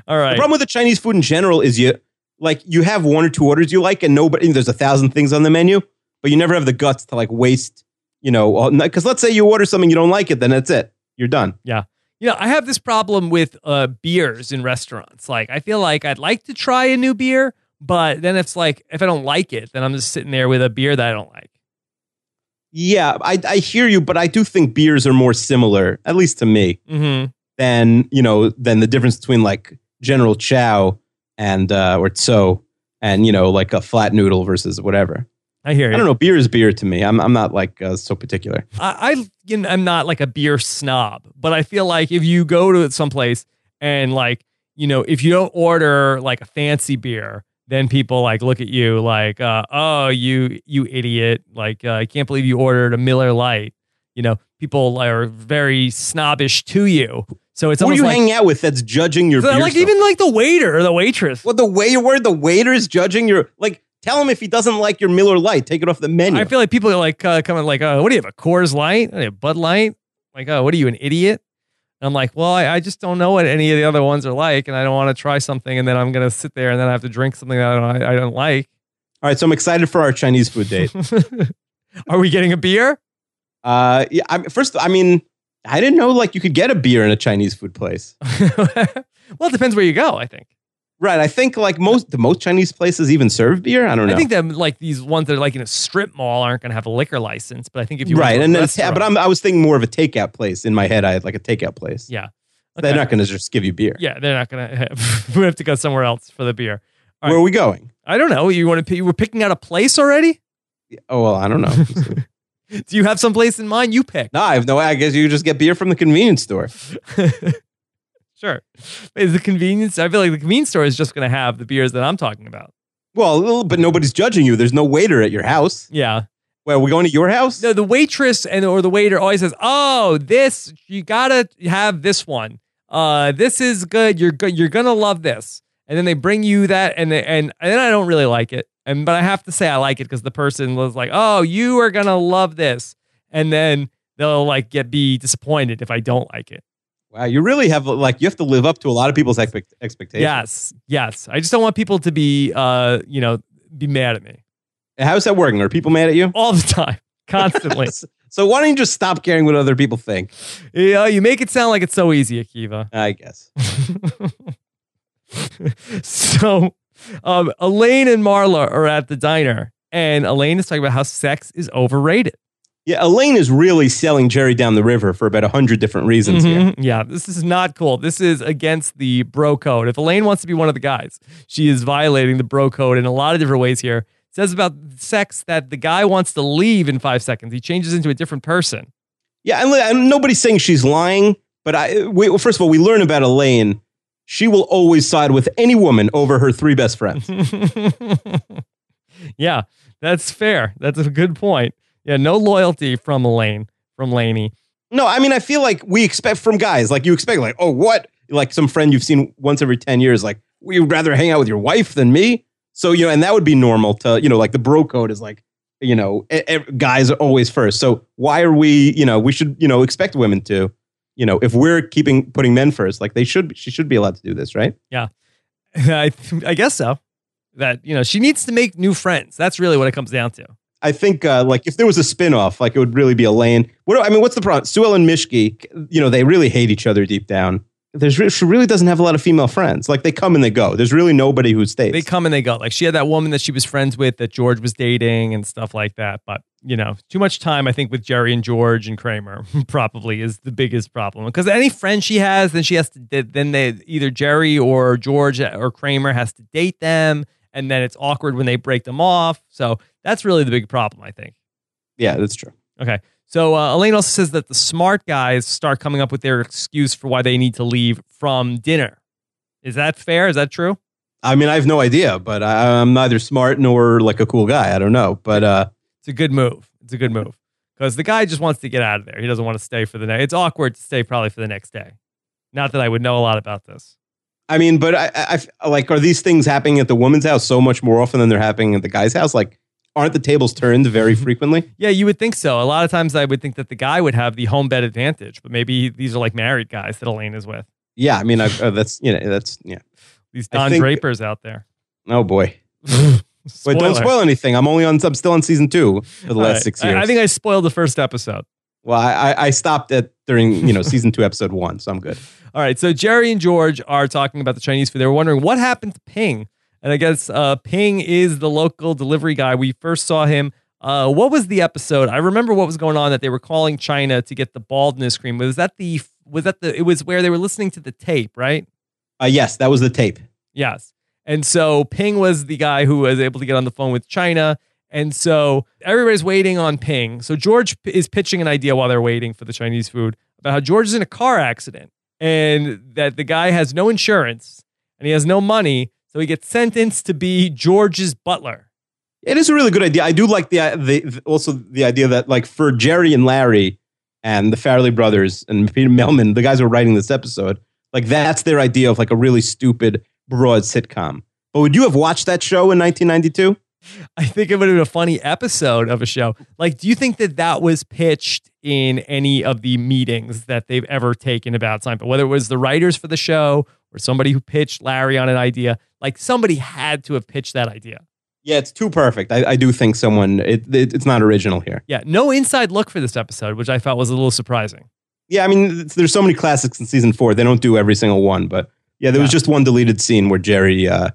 All The problem with the Chinese food in general is you like you have one or two orders you like, and nobody. There's a thousand things on the menu, but you never have the guts to like waste. You know, because let's say you order something you don't like it, then that's it. You're done. Yeah. You know, I have this problem with uh, beers in restaurants. Like, I feel like I'd like to try a new beer, but then it's like if I don't like it, then I'm just sitting there with a beer that I don't like. Yeah, I, I hear you, but I do think beers are more similar, at least to me, Mm-hmm. Than you know than the difference between like General Chow and uh, or Tso and you know like a flat noodle versus whatever. I hear you. I don't know. Beer is beer to me. I'm I'm not like uh, so particular. I, I you know, I'm not like a beer snob, but I feel like if you go to someplace and like you know if you don't order like a fancy beer, then people like look at you like, uh, oh you you idiot! Like uh, I can't believe you ordered a Miller Lite. You know, people are very snobbish to you. So it's Who are you like, hanging out with that's judging your so, like so- even like the waiter or the waitress. well, the way you word the waiter is judging your like. Tell him if he doesn't like your Miller Lite, take it off the menu. I feel like people are like uh, coming like, uh, what do you have a Coors Light? What do you have, Bud Light? Like, oh, what are you, an idiot? And I'm like, well, I, I just don't know what any of the other ones are like, and I don't want to try something, and then I'm gonna sit there and then I have to drink something that I don't, I don't like. All right, so I'm excited for our Chinese food date. are we getting a beer? uh, yeah, I, first, I mean, I didn't know like you could get a beer in a Chinese food place. well, it depends where you go. I think. Right. I think like most the most Chinese places even serve beer. I don't know. I think that like these ones that are like in a strip mall aren't gonna have a liquor license, but I think if you right, to and then it's, restaurant- but I'm, I was thinking more of a takeout place in my head. I had like a takeout place. yeah, They're not going to just give you beer. yeah, they're not gonna. Have, we have to go somewhere else for the beer. All Where are we going? I don't know. You want to? You were picking out a place already? Oh well, I don't know. Do you have some place in mind? You pick. no, I have no. I guess you just get beer from the convenience store. sure. Is the convenience? I feel like the convenience store is just going to have the beers that I'm talking about. Well, but nobody's judging you. There's no waiter at your house. Yeah. Well, we're we going to your house? No, the waitress and or the waiter always says, "Oh, this you gotta have this one. Uh, this is good. You're good. You're gonna love this." And then they bring you that, and they, and and then I don't really like it. And but I have to say I like it because the person was like, "Oh, you are gonna love this," and then they'll like get be disappointed if I don't like it. Wow, you really have like you have to live up to a lot of people's expect- expectations. Yes, yes. I just don't want people to be, uh, you know, be mad at me How's that working? Are people mad at you? all the time, constantly. So why don't you just stop caring what other people think? yeah, you make it sound like it's so easy, Akiva. I guess. so, um, Elaine and Marla are at the diner, and Elaine is talking about how sex is overrated. Yeah, Elaine is really selling Jerry down the river for about a hundred different reasons here. Mhm. Yeah, this is not cool. This is against the bro code. If Elaine wants to be one of the guys, she is violating the bro code in a lot of different ways here. It says about sex that the guy wants to leave in five seconds. He changes into a different person. Yeah, and, and nobody's saying she's lying, but I we, well, first of all, we learn about Elaine she will always side with any woman over her three best friends. yeah, that's fair. That's a good point. Yeah, no loyalty from Elaine, from Lainey. No, I mean, I feel like we expect from guys, like you expect, like, oh, what? Like some friend you've seen once every 10 years, like, we would rather hang out with your wife than me. So, you know, and that would be normal to, you know, like the bro code is like, you know, e- e- guys are always first. So why are we, you know, we should, you know, expect women to, you know, if we're keeping putting men first, like they should, she should be allowed to do this, right? Yeah, I, I guess so. That, you know, she needs to make new friends. That's really what it comes down to. I think uh, like if there was a spin-off, like it would really be Elaine. What I mean, what's the problem? Sue Ellen Mischke, you know, they really hate each other deep down. There's re- she really doesn't have a lot of female friends. Like they come and they go. There's really nobody who stays. They come and they go. Like she had that woman that she was friends with that George was dating and stuff like that. But, you know, too much time, I think, with Jerry and George and Kramer probably is the biggest problem. Because any friend she has, then she has to, then they either Jerry or George or Kramer has to date them. And then it's awkward when they break them off. So that's really the big problem, I think. yeah, that's true. Okay. So uh, Elaine also says that the smart guys start coming up with their excuse for why they need to leave from dinner. Is that fair? Is that true? I mean, I have no idea, but I, I'm neither smart nor like a cool guy. I don't know, but uh, It's a good move. It's a good move because the guy just wants to get out of there. He doesn't want to stay for the night. It's awkward to stay probably for the next day. Not that I would know a lot about this. I mean, but I, I, I like, are these things happening at the woman's house so much more often than they're happening at the guy's house? Like, aren't the tables turned very frequently? Yeah, you would think so. A lot of times I would think that the guy would have the home bed advantage, but maybe these are like married guys that Elaine is with. Yeah, I mean, I, uh, that's you know, that's yeah. These Don think- Drapers out there. Oh boy. Wait, don't spoil anything. I'm only on. I'm still on season two for the All last right. six years. I, think I spoiled the first episode. well, I, I, I stopped at during you know season two, episode one, so I'm good. All right. So Jerry and George are talking about the Chinese food. They were wondering what happened to Ping. And I guess uh, Ping is the local delivery guy. We first saw him. Uh, what was the episode? I remember what was going on that they were calling China to get the baldness cream. Was that the was that the it was where they were listening to the tape, right? Uh, yes, that was the tape. Yes. And so Ping was the guy who was able to get on the phone with China. And so everybody's waiting on Ping. So George is pitching an idea while they're waiting for the Chinese food about how George is in a car accident and that the guy has no insurance and he has no money. So he gets sentenced to be George's butler. It is a really good idea. I do like uh, the, the also the idea that like for Jerry and Larry and the Farrelly brothers and Peter Mehlman, the guys who are writing this episode, like that's their idea of like a really stupid broad sitcom. But would you have watched that show in 1992? I think it would have been a funny episode of a show. Like, do you think that that was pitched in any of the meetings that they've ever taken about Seinfeld? Whether it was the writers for the show or somebody who pitched Larry on an idea, like somebody had to have pitched that idea. Yeah, it's too perfect. I, I do think someone it, it it's not original here. Yeah, no inside look for this episode, which I felt was a little surprising. Yeah, I mean, there's so many classics in season four. They don't do every single one, but yeah, there was just one deleted scene where Jerry uh,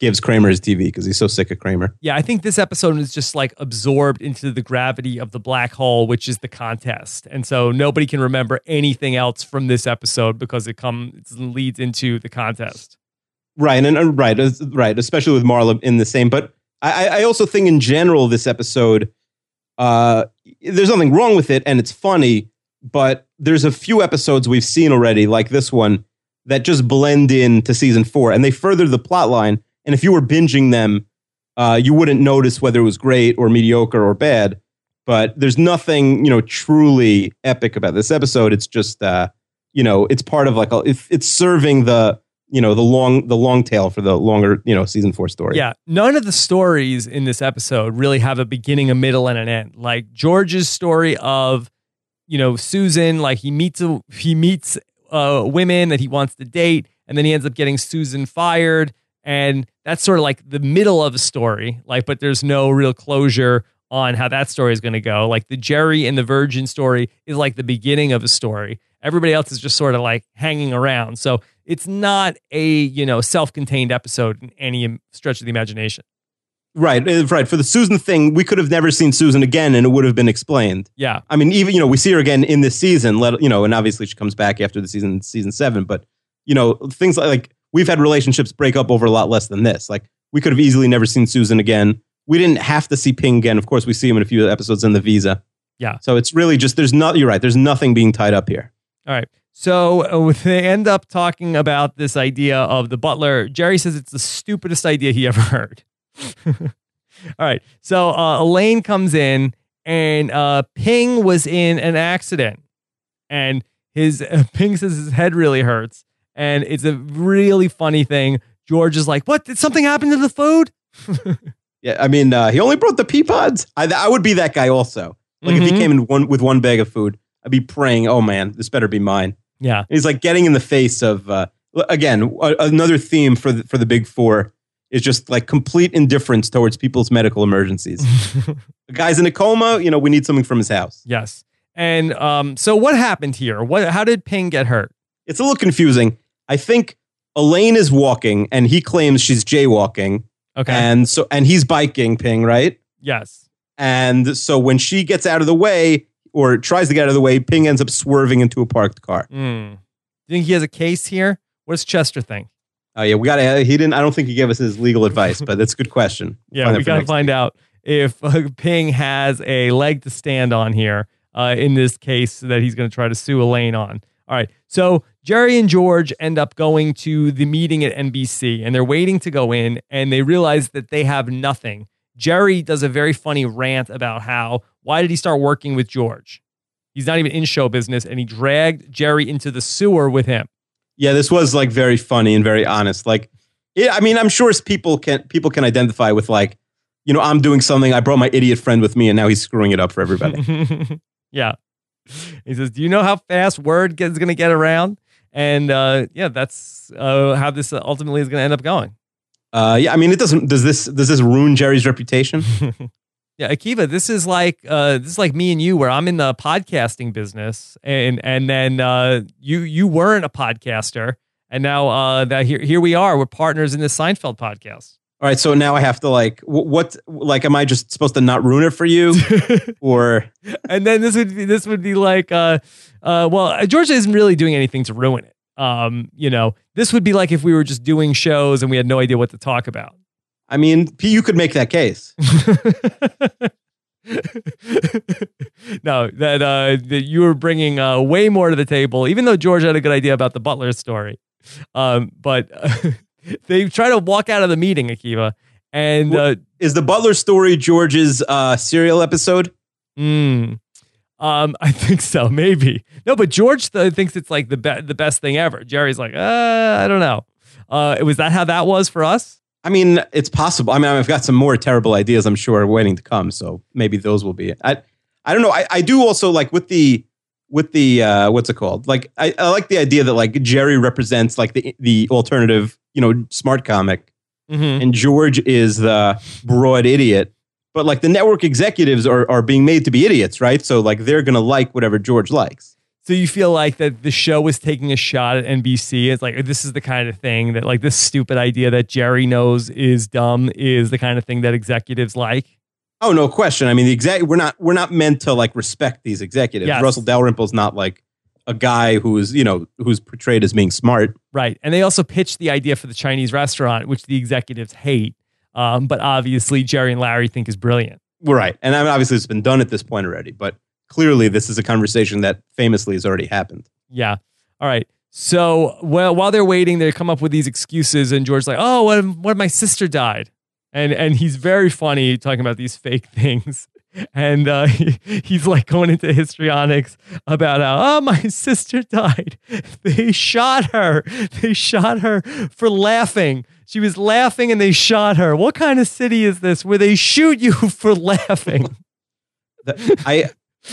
gives Kramer his TV because he's so sick of Kramer. Yeah, I think this episode is just like absorbed into the gravity of the black hole, which is the contest. And so nobody can remember anything else from this episode because it comes leads into the contest. Right, and, and right, right, especially with Marla in the same. But I, I I also think in general this episode, uh, there's nothing wrong with it, and it's funny. But there's a few episodes we've seen already, like this one, that just blend in to season four, and they further the plot line. And if you were binging them, uh, you wouldn't notice whether it was great or mediocre or bad. But there's nothing, you know, truly epic about this episode. It's just, uh, you know, it's part of like a, it's, it's serving the you know the long the long tail for the longer you know season four story. Yeah, none of the stories in this episode really have a beginning, a middle, and an end. Like George's story of, you know, Susan, like he meets a, he meets uh, women that he wants to date, and then he ends up getting Susan fired, and that's sort of like the middle of a story. Like, but there's no real closure on how that story is going to go. Like the Jerry and the Virgin story is like the beginning of a story. Everybody else is just sort of like hanging around. So it's not a you know self-contained episode in any stretch of the imagination. right, uh, right. For the Susan thing, we could have never seen Susan again, and it would have been explained. Yeah, I mean, even you know, we see her again in this season. Let you know, and obviously she comes back after the season, season seven. But you know, things like, like we've had relationships break up over a lot less than this. Like we could have easily never seen Susan again. We didn't have to see Ping again. Of course, we see him in a few episodes in the Visa. Yeah. So it's really just there's not. You're right. There's nothing being tied up here. All right. So uh, they end up talking about this idea of the butler. Jerry says it's the stupidest idea he ever heard. All right. So uh, Elaine comes in, and uh, Ping was in an accident, and his uh, Ping says his head really hurts, and it's a really funny thing. George is like, "What? Did something happen to the food?" Yeah, I mean, uh, he only brought the pea pods. I, I would be that guy also. Like if he Mhm. came in one with one bag of food, I'd be praying, "Oh man, this better be mine." yeah. And he's like getting in the face of uh, again a- another theme for the, for the big four is just like complete indifference towards people's medical emergencies. the guy's in a coma. You know, we need something from his house. yes. And um, so what happened here? What? How did Ping get hurt? It's a little confusing. I think Elaine is walking, and he claims she's jaywalking, Okay. and so and he's biking. Ping right. yes. And so when she gets out of the way or tries to get out of the way, Ping ends up swerving into a parked car. Mm. Do you think he has a case here? What does Chester think? Oh yeah, we got to. He didn't. I don't think he gave us his legal advice, but that's a good question. Yeah, Find we got to find week. out if uh, Ping has a leg to stand on here uh, in this case that he's going to try to sue Elaine on. All right. So Jerry and George end up going to the meeting at NBC and they're waiting to go in and they realize that they have nothing. Jerry does a very funny rant about how, why did he start working with George? He's not even in show business and he dragged Jerry into the sewer with him. Yeah, this was like very funny and very honest. Like, yeah, I mean, I'm sure people can people can identify with like, you know, I'm doing something. I brought my idiot friend with me, and now he's screwing it up for everybody. yeah. He says, "Do you know how fast word is going to get around?" And uh, yeah, that's uh, how this ultimately is going to end up going. uh, yeah, I mean, it doesn't. Does this does this ruin Jerry's reputation? Yeah, Akiva, this is like uh, this is like me and you, where I'm in the podcasting business, and and then uh, you you weren't a podcaster, and now uh, that here here we are, we're partners in this Seinfeld podcast. All right, so now I have to like, wh- what? Like, am I just supposed to not ruin it for you, or and then this would be this would be like uh uh well Georgia isn't really doing anything to ruin it. Um, you know, this would be like if we were just doing shows and we had no idea what to talk about. I mean, P, you could make that case. no, that uh that you were bringing uh way more to the table even though George had a good idea about the Butler story. Um but they try to walk out of the meeting Akiva and uh Is the Butler story George's uh, serial episode? Mm. Um, I think so, maybe. No, but George th- thinks it's like the be- the best thing ever. Jerry's like, uh, I don't know. Uh, was that how that was for us? I mean, it's possible. I mean, I've got some more terrible ideas, I'm sure, waiting to come. So maybe those will be it. I, I don't know. I, I do also like with the, with the, uh, what's it called? Like, I, I like the idea that like Jerry represents like the, the alternative, you know, smart comic Mm-hmm. and George is the broad idiot. But like the network executives are, are being made to be idiots, right? So like they're going to like whatever George likes. So you feel like that the show was taking a shot at NBC. It's like this is the kind of thing that like this stupid idea that Jerry knows is dumb is the kind of thing that executives like. Oh, no question. I mean, the exact we're not we're not meant to like respect these executives. Yes. Russell Dalrymple's not like a guy who's you know who's portrayed as being smart. Right. And they also pitched the idea for the Chinese restaurant, which the executives hate. Um, but obviously Jerry and Larry think is brilliant. Right, and I mean, obviously it's been done at this point already, but clearly this is a conversation that famously has already happened. Yeah. All right. So well, while they're waiting, they come up with these excuses, and George's like, "Oh, what? if- What? if My sister died," and and he's very funny talking about these fake things, and uh, he, he's like going into histrionics about how, "Oh, my sister died. They shot her. They shot her for laughing. She was laughing, and they shot her. What kind of city is this where they shoot you for laughing?" The- I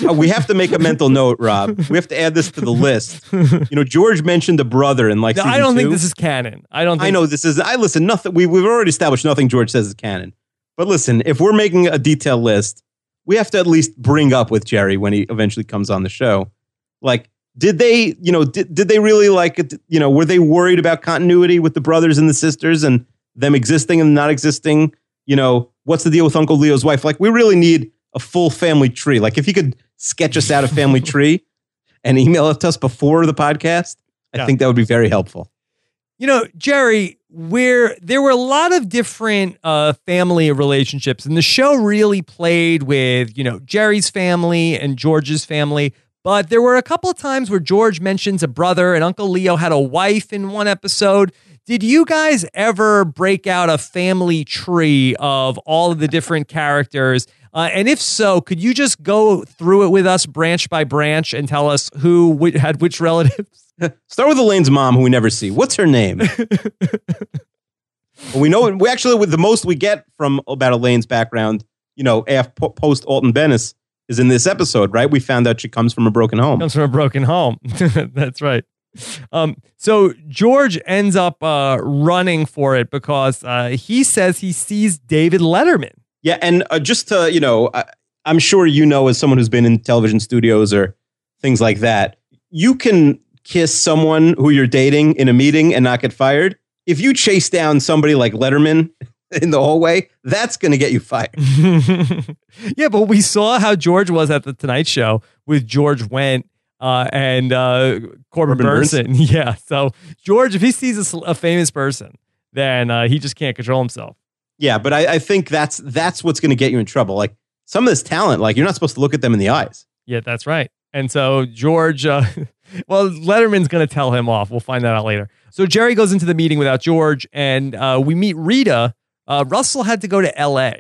Uh, we have to make a mental note, Rob. We have to add this to the list. You know, George mentioned a brother in like. No, I don't think this is canon. I don't. Think I know this is. I listen. Nothing. We we've already established nothing George says is canon. But listen, if we're making a detailed list, we have to at least bring up with Jerry when he eventually comes on the show. Like, did they? You know, did did they really like? You know, were they worried about continuity with the brothers and the sisters and them existing and not existing? You know, what's the deal with Uncle Leo's wife? Like, we really need a full family tree. Like, if you could sketch us out a family tree and email it to us before the podcast, I Yeah. think that would be very helpful. You know, Jerry, where there were a lot of different uh, family relationships, and the show really played with, you know, Jerry's family and George's family, But there were a couple of times where George mentions a brother and Uncle Leo had a wife in one episode. Did you guys ever break out a family tree of all of the different characters? Uh, and if so, could you just go through it with us branch by branch and tell us who wh- had which relatives? Start with Elaine's mom, who we never see. What's her name? Well, we know we actually with the most we get from about Elaine's background, you know, af, post Alton Benes is in this episode, right? We found out she comes from a broken home. comes from a broken home. That's right. Um, so George ends up uh, running for it because uh, he says he sees David Letterman. Yeah, and uh, just to you know, I, I'm sure you know as someone who's been in television studios or things like that, you can kiss someone who you're dating in a meeting and not get fired. If you chase down somebody like Letterman in the hallway, that's going to get you fired. yeah, but we saw how George was at the Tonight Show with George Wendt uh, and uh, Corbin Corbin Bernsen. Yeah, so George, if he sees a, a famous person, then uh, he just can't control himself. Yeah, but I, I think that's that's what's going to get you in trouble. Like some of this talent, like you're not supposed to look at them in the eyes. Yeah, that's right. And so George, uh, well, Letterman's going to tell him off. We'll find that out later. So Jerry goes into the meeting without George, and uh, we meet Rita. Uh, Russell had to go to L.A.,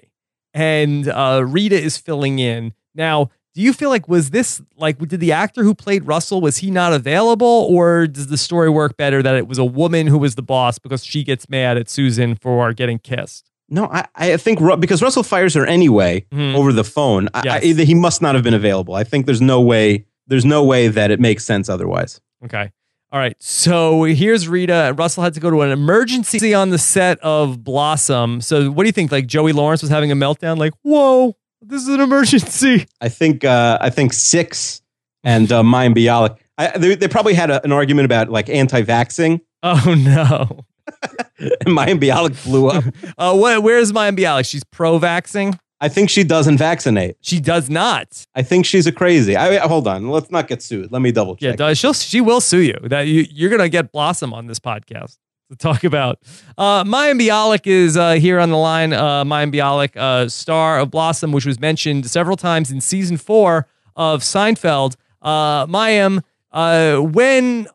and uh, Rita is filling in. Now, do you feel like was this like did the actor who played Russell was he not available, or does the story work better that it was a woman who was the boss because she gets mad at Susan for getting kissed? No, I, I think Ru- because Russell fires her anyway Mhm. over the phone. I, I, Yes. either he must not have been available. I think there's no way. There's no way that it makes sense otherwise. Okay. All right. So here's Rita. Russell had to go to an emergency on the set of Blossom. So what do you think? Like Joey Lawrence was having a meltdown? Like, whoa, this is an emergency. I think uh, I think six and uh, Mayim Bialik. I, they, they probably had a, an argument about like anti-vaxxing, Oh no. and Mayim Bialik blew up. Uh, what, where's Mayim Bialik? She's pro-vaxing. I think she doesn't vaccinate. She does not. I think she's a crazy. I, hold on, let's not get sued. Let me double Yeah, check. does she'll she will sue you. That you you're gonna get Blossom on this podcast to talk about. Uh Mayim Bialik is uh, here on the line. Uh Mayim Bialik, uh, star of Blossom, which was mentioned several times in season four of Seinfeld. Uh Mayim, uh when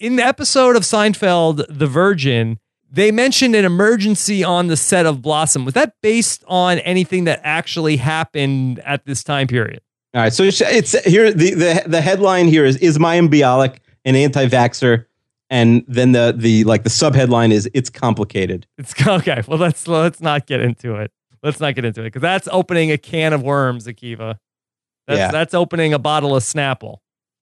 in the episode of Seinfeld, The Virgin, they mentioned an emergency on the set of Blossom. Was that based on anything that actually happened at this time period? All right, so it's, it's here. The, the the headline here is is Mayim Bialik an anti-vaxxer, and then the the like the subheadline is it's complicated. It's okay. Well, let's let's not get into it. Let's not get into it because that's opening a can of worms, Akiva. That's Yeah. that's opening a bottle of Snapple.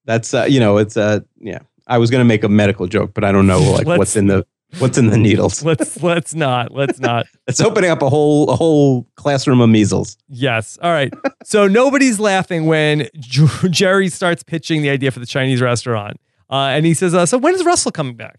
That's uh, you know it's uh yeah. I was gonna make a medical joke, but I don't know like what's in the what's in the needles. Let's let's not. Let's not. It's opening up a whole a whole classroom of measles. Yes. All right. So nobody's laughing when Jerry starts pitching the idea for the Chinese restaurant, uh, and he says, uh, "So when is Russell coming back?"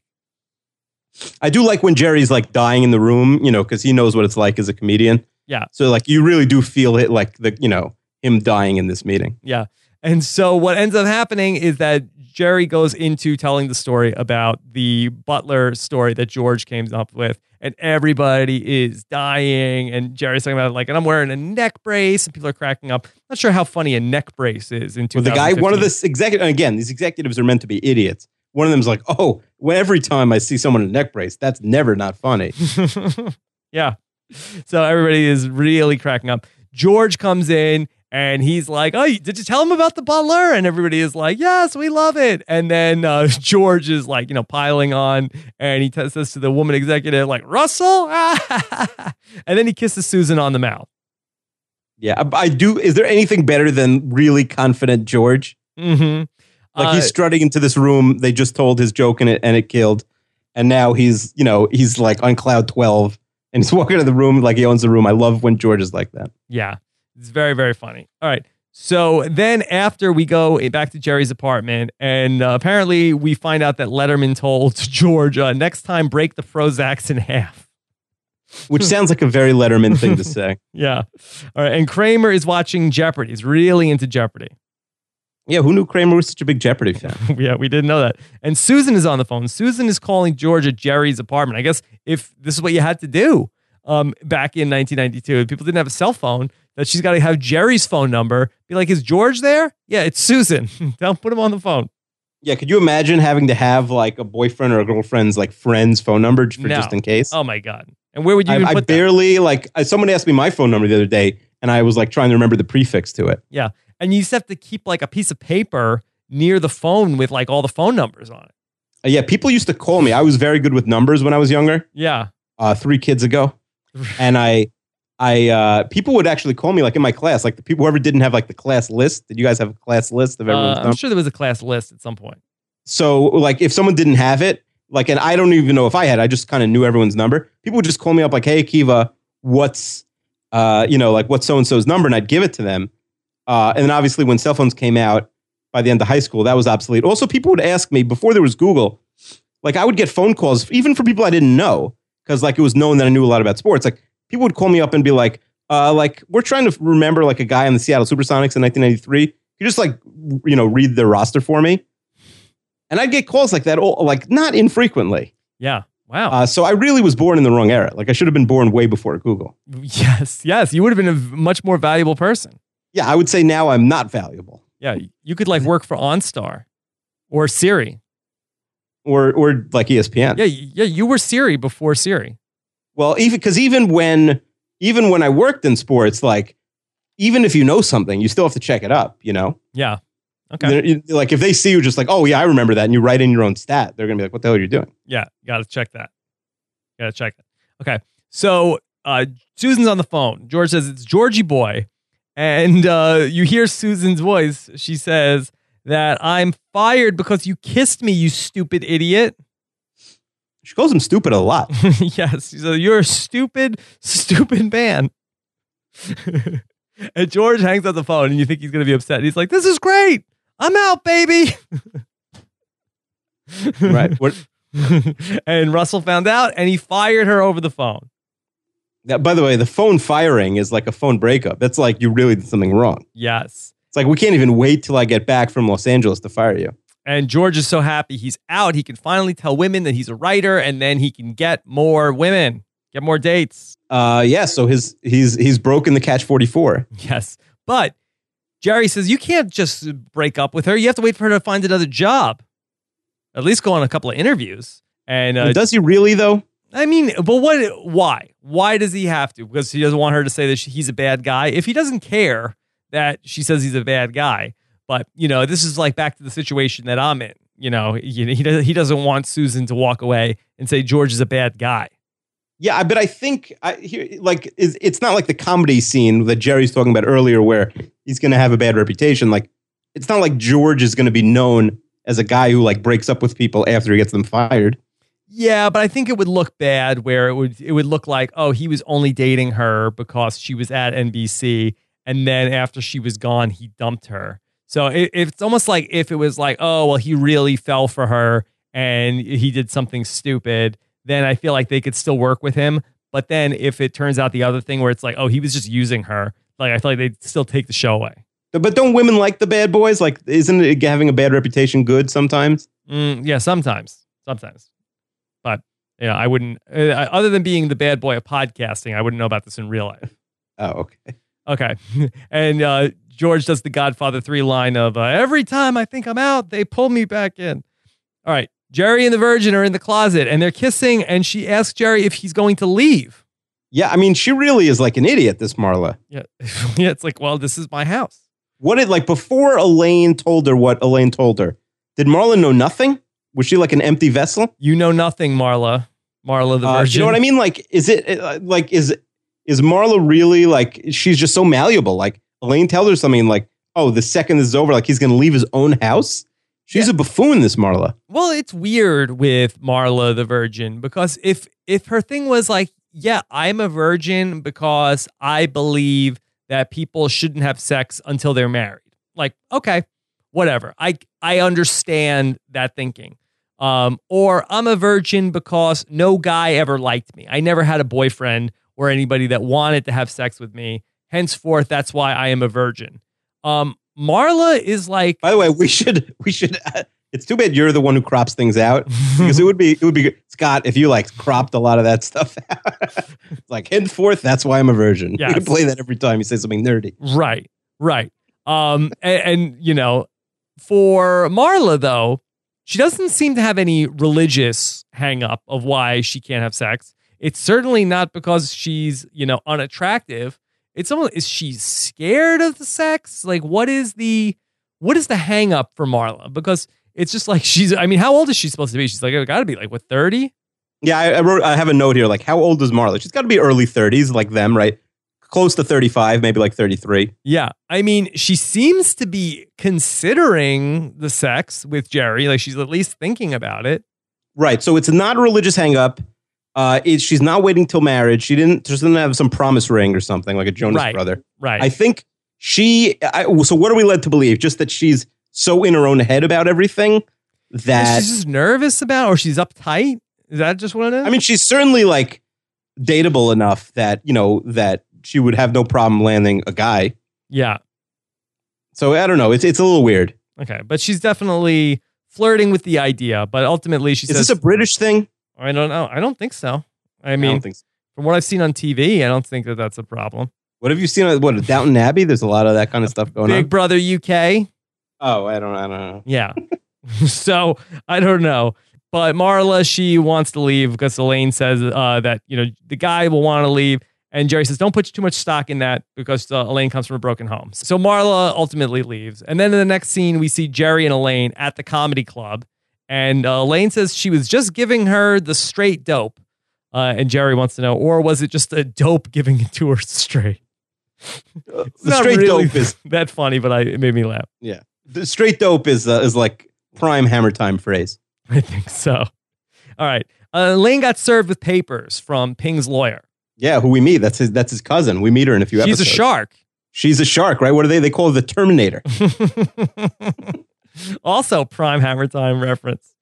I do like when Jerry's like dying in the room, you know, because he knows what it's like as a comedian. Yeah. So like you really do feel it, like the you know him dying in this meeting. Yeah. And so what ends up happening is that Jerry goes into telling the story about the butler story that George came up with. And everybody is dying. And Jerry's talking about it like, and I'm wearing a neck brace, and people are cracking up. Not sure how funny a neck brace is in Well, the guy, one of the executive, again, these executives are meant to be idiots. One of them's like, oh, well, every time I see someone in a neck brace, that's never not funny. yeah. So everybody is really cracking up. George comes in and he's like, "Oh, did you tell him about the butler?" And everybody is like, "Yes, we love it." And then uh, George is like, you know, piling on, and he t- says to the woman executive, like, "Russell," and then he kisses Susan on the mouth. Yeah, I, I do. Is there anything better than really confident George? Mm-hmm. Like he's strutting into this room. They just told his joke and it and it killed, and now he's you know he's like on cloud twelve and he's walking into the room like he owns the room. I love when George is like that. Yeah, it's very, very funny. All right. So then after we go back to Jerry's apartment, and uh, apparently we find out that Letterman told George, uh, next time break the Prozacs in half. Which sounds like a very Letterman thing to say. Yeah. All right. And Kramer is watching Jeopardy. He's really into Jeopardy. Yeah, who knew Kramer was such a big Jeopardy fan? yeah, we didn't know that. And Susan is on the phone. Susan is calling George at Jerry's apartment. I guess if this is what you had to do. Um, back in 1992. People didn't have a cell phone. That she's got to have Jerry's phone number. Be like, is George there? Yeah, it's Susan. Don't put him on the phone. Yeah, could you imagine having to have like a boyfriend or a girlfriend's like friend's phone number for No. just in case? Oh my god! And where would you I, even I put that? barely like uh, someone asked me my phone number the other day, and I was like trying to remember the prefix to it. Yeah, and you just have to keep like a piece of paper near the phone with like all the phone numbers on it. Uh, yeah, people used to call me. I was very good with numbers when I was younger. Yeah, uh, three kids ago, and I, I, uh, people would actually call me like in my class, like the people whoever didn't have like the class list. Did you guys have a class list of uh, I'm number? sure there was a class list at some point. So like if someone didn't have it, like, and I don't even know if I had, I just kind of knew everyone's number. People would just call me up like, "Hey, Akiva, what's, uh, you know, like what's so and so's number?" And I'd give it to them. Uh, and then obviously when cell phones came out by the end of high school, that was obsolete. Also, people would ask me before there was Google, like I would get phone calls even for people I didn't know because like it was known that I knew a lot about sports. Like people would call me up and be like, uh, like we're trying to remember like a guy on the Seattle SuperSonics in 1993. Can you just like you know read the roster for me? And I'd get calls like that, all, like not infrequently. Yeah. Wow. Uh, so I really was born in the wrong era. Like I should have been born way before Google. yes. Yes. You would have been a much more valuable person. Yeah, I would say now I'm not valuable, Yeah. You could like work for OnStar or Siri. Or or like ESPN. Yeah. Yeah. You were Siri before Siri. Well, even because even when even when I worked in sports, like even if you know something, you still have to check it up. You know, Yeah. Okay. They're- like if they see you just like, oh yeah, I remember that, and you write in your own stat, they're gonna be like, what the hell are you doing? Yeah, got to check that. Got to check it. Okay, so uh, Susan's on the phone. George says it's Georgie boy, and uh, you hear Susan's voice. She says that I'm fired because you kissed me, you stupid idiot. She calls him stupid a lot. yes, so you're a stupid, stupid man. and George hangs up the phone, and you think he's gonna be upset. He's like, "This is great. I'm out, baby." right. And Russell found out, and he fired her over the phone. that, by the way, the phone firing is like a phone breakup. That's like you really did something wrong. Yes. It's like we can't even wait till I get back from Los Angeles to fire you. And George is so happy he's out. He can finally tell women that he's a writer, and then he can get more women, get more dates. Uh, yeah. So his he's he's broken the catch forty four. Yes. But Jerry says you can't just break up with her. You have to wait for her to find another job. At least go on a couple of interviews. And uh, Does he really though? I mean, but what? Why? Why does he have to? Because he doesn't want her to say that she, he's a bad guy. If he doesn't care that she says he's a bad guy, but you know, this is like back to the situation that I'm in. You know, he he, does, he doesn't want Susan to walk away and say George is a bad guy. Yeah, but I think I, here, like is it's not like the comedy scene that Jerry's talking about earlier, where he's going to have a bad reputation. Like it's not like George is going to be known as a guy who like breaks up with people after he gets them fired. Yeah, but I think it would look bad where it would it would look like oh he was only dating her because she was at NBC and then after she was gone he dumped her. So it, it's almost like if it was like oh well he really fell for her and he did something stupid, then I feel like they could still work with him. But then if it turns out the other thing where it's like oh he was just using her, like I feel like they'd still take the show away. But don't women like the bad boys? Like, isn't it having a bad reputation good sometimes? Mm, yeah, sometimes, sometimes. But yeah, I wouldn't. Uh, other than being the bad boy of podcasting, I wouldn't know about this in real life. Oh, okay. Okay, and uh, George does the Godfather three line of uh, every time I think I'm out, they pull me back in. All right, Jerry and the Virgin are in the closet and they're kissing, and she asks Jerry if he's going to leave. Yeah, I mean, she really is like an idiot. This Marla. Yeah, yeah. It's like, well, this is my house. What did like before Elaine told her what Elaine told her? Did Marla know nothing? Was she like an empty vessel? You know nothing, Marla. Marla the Uh, Virgin. you know what I mean? Like, is it uh, like is is Marla really like she's just so malleable? Like Elaine tells her something like, "Oh, the second this is over, like he's going to leave his own house." She's a buffoon, this Marla. Well, it's weird with Marla the Virgin because if if her thing was like, yeah, I'm a virgin because I believe that people shouldn't have sex until they're married. Like, okay, whatever. I I understand that thinking. Um, or I'm a virgin because no guy ever liked me. I never had a boyfriend or anybody that wanted to have sex with me. Henceforth, that's why I am a virgin. Um, Marla is like By the way, we should we should uh, It's too bad you're the one who crops things out because it would be it would be good. Scott if you like cropped a lot of that stuff out. like henceforth, that's why I'm a virgin. You Yes. can play that every time you say something nerdy. Right, right. Um, and, and you know, for Marla though, she doesn't seem to have any religious hang up of why she can't have sex. It's certainly not because she's you know unattractive. It's almost is she scared of the sex? Like, what is the what is the hang up for Marla? Because it's just like she's. I mean, how old is she supposed to be? She's like, I got to be like what thirty? Yeah, I, I wrote. I have a note here. Like, how old is Marla? She's got to be early 30s, like them, right? Close to 35, maybe like 33. Yeah. I mean, she seems to be considering the sex with Jerry. Like she's at least thinking about it. Right. So it's not a religious hang up. Uh, it, she's not waiting till marriage. She didn't. She doesn't have some promise ring or something like a Jonas Right. brother. Right. I think she. I, so what are we led to believe? Just that she's so in her own head about everything that she's just nervous about or she's uptight. Is that just what it is? I mean, she's certainly like dateable enough that you know that she would have no problem landing a guy. yeah. So I don't know. It's it's a little weird. Okay. But she's definitely flirting with the idea. But ultimately, she Is says, this a British thing? I don't know. I don't think so. I I mean, think so. from what I've seen on TV, I don't think that that's a problem. What have you seen? on- What Downton Abbey? There's a lot of that kind of stuff going Big on. Big Brother UK. Oh, I don't. I don't know. Yeah. so I don't know. But Marla, she wants to leave because Elaine says uh, that, you know, the guy will want to leave. And Jerry says, don't put too much stock in that because uh, Elaine comes from a broken home. So Marla ultimately leaves. And then in the next scene, we see Jerry and Elaine at the comedy club. And uh, Elaine says she was just giving her the straight dope. Uh, and Jerry wants to know, or was it just a dope giving it to her straight? the straight really dope is that funny, but I, it made me laugh. Yeah, the straight dope is uh, is like prime hammer time phrase. I think so. All right. Uh, Elaine got served with papers from Ping's lawyer. Yeah, who we meet? That's his. That's his cousin. We meet her in a few She's episodes. a shark. She's a shark, right? What are they? They call her the Terminator. also, prime hammer time reference.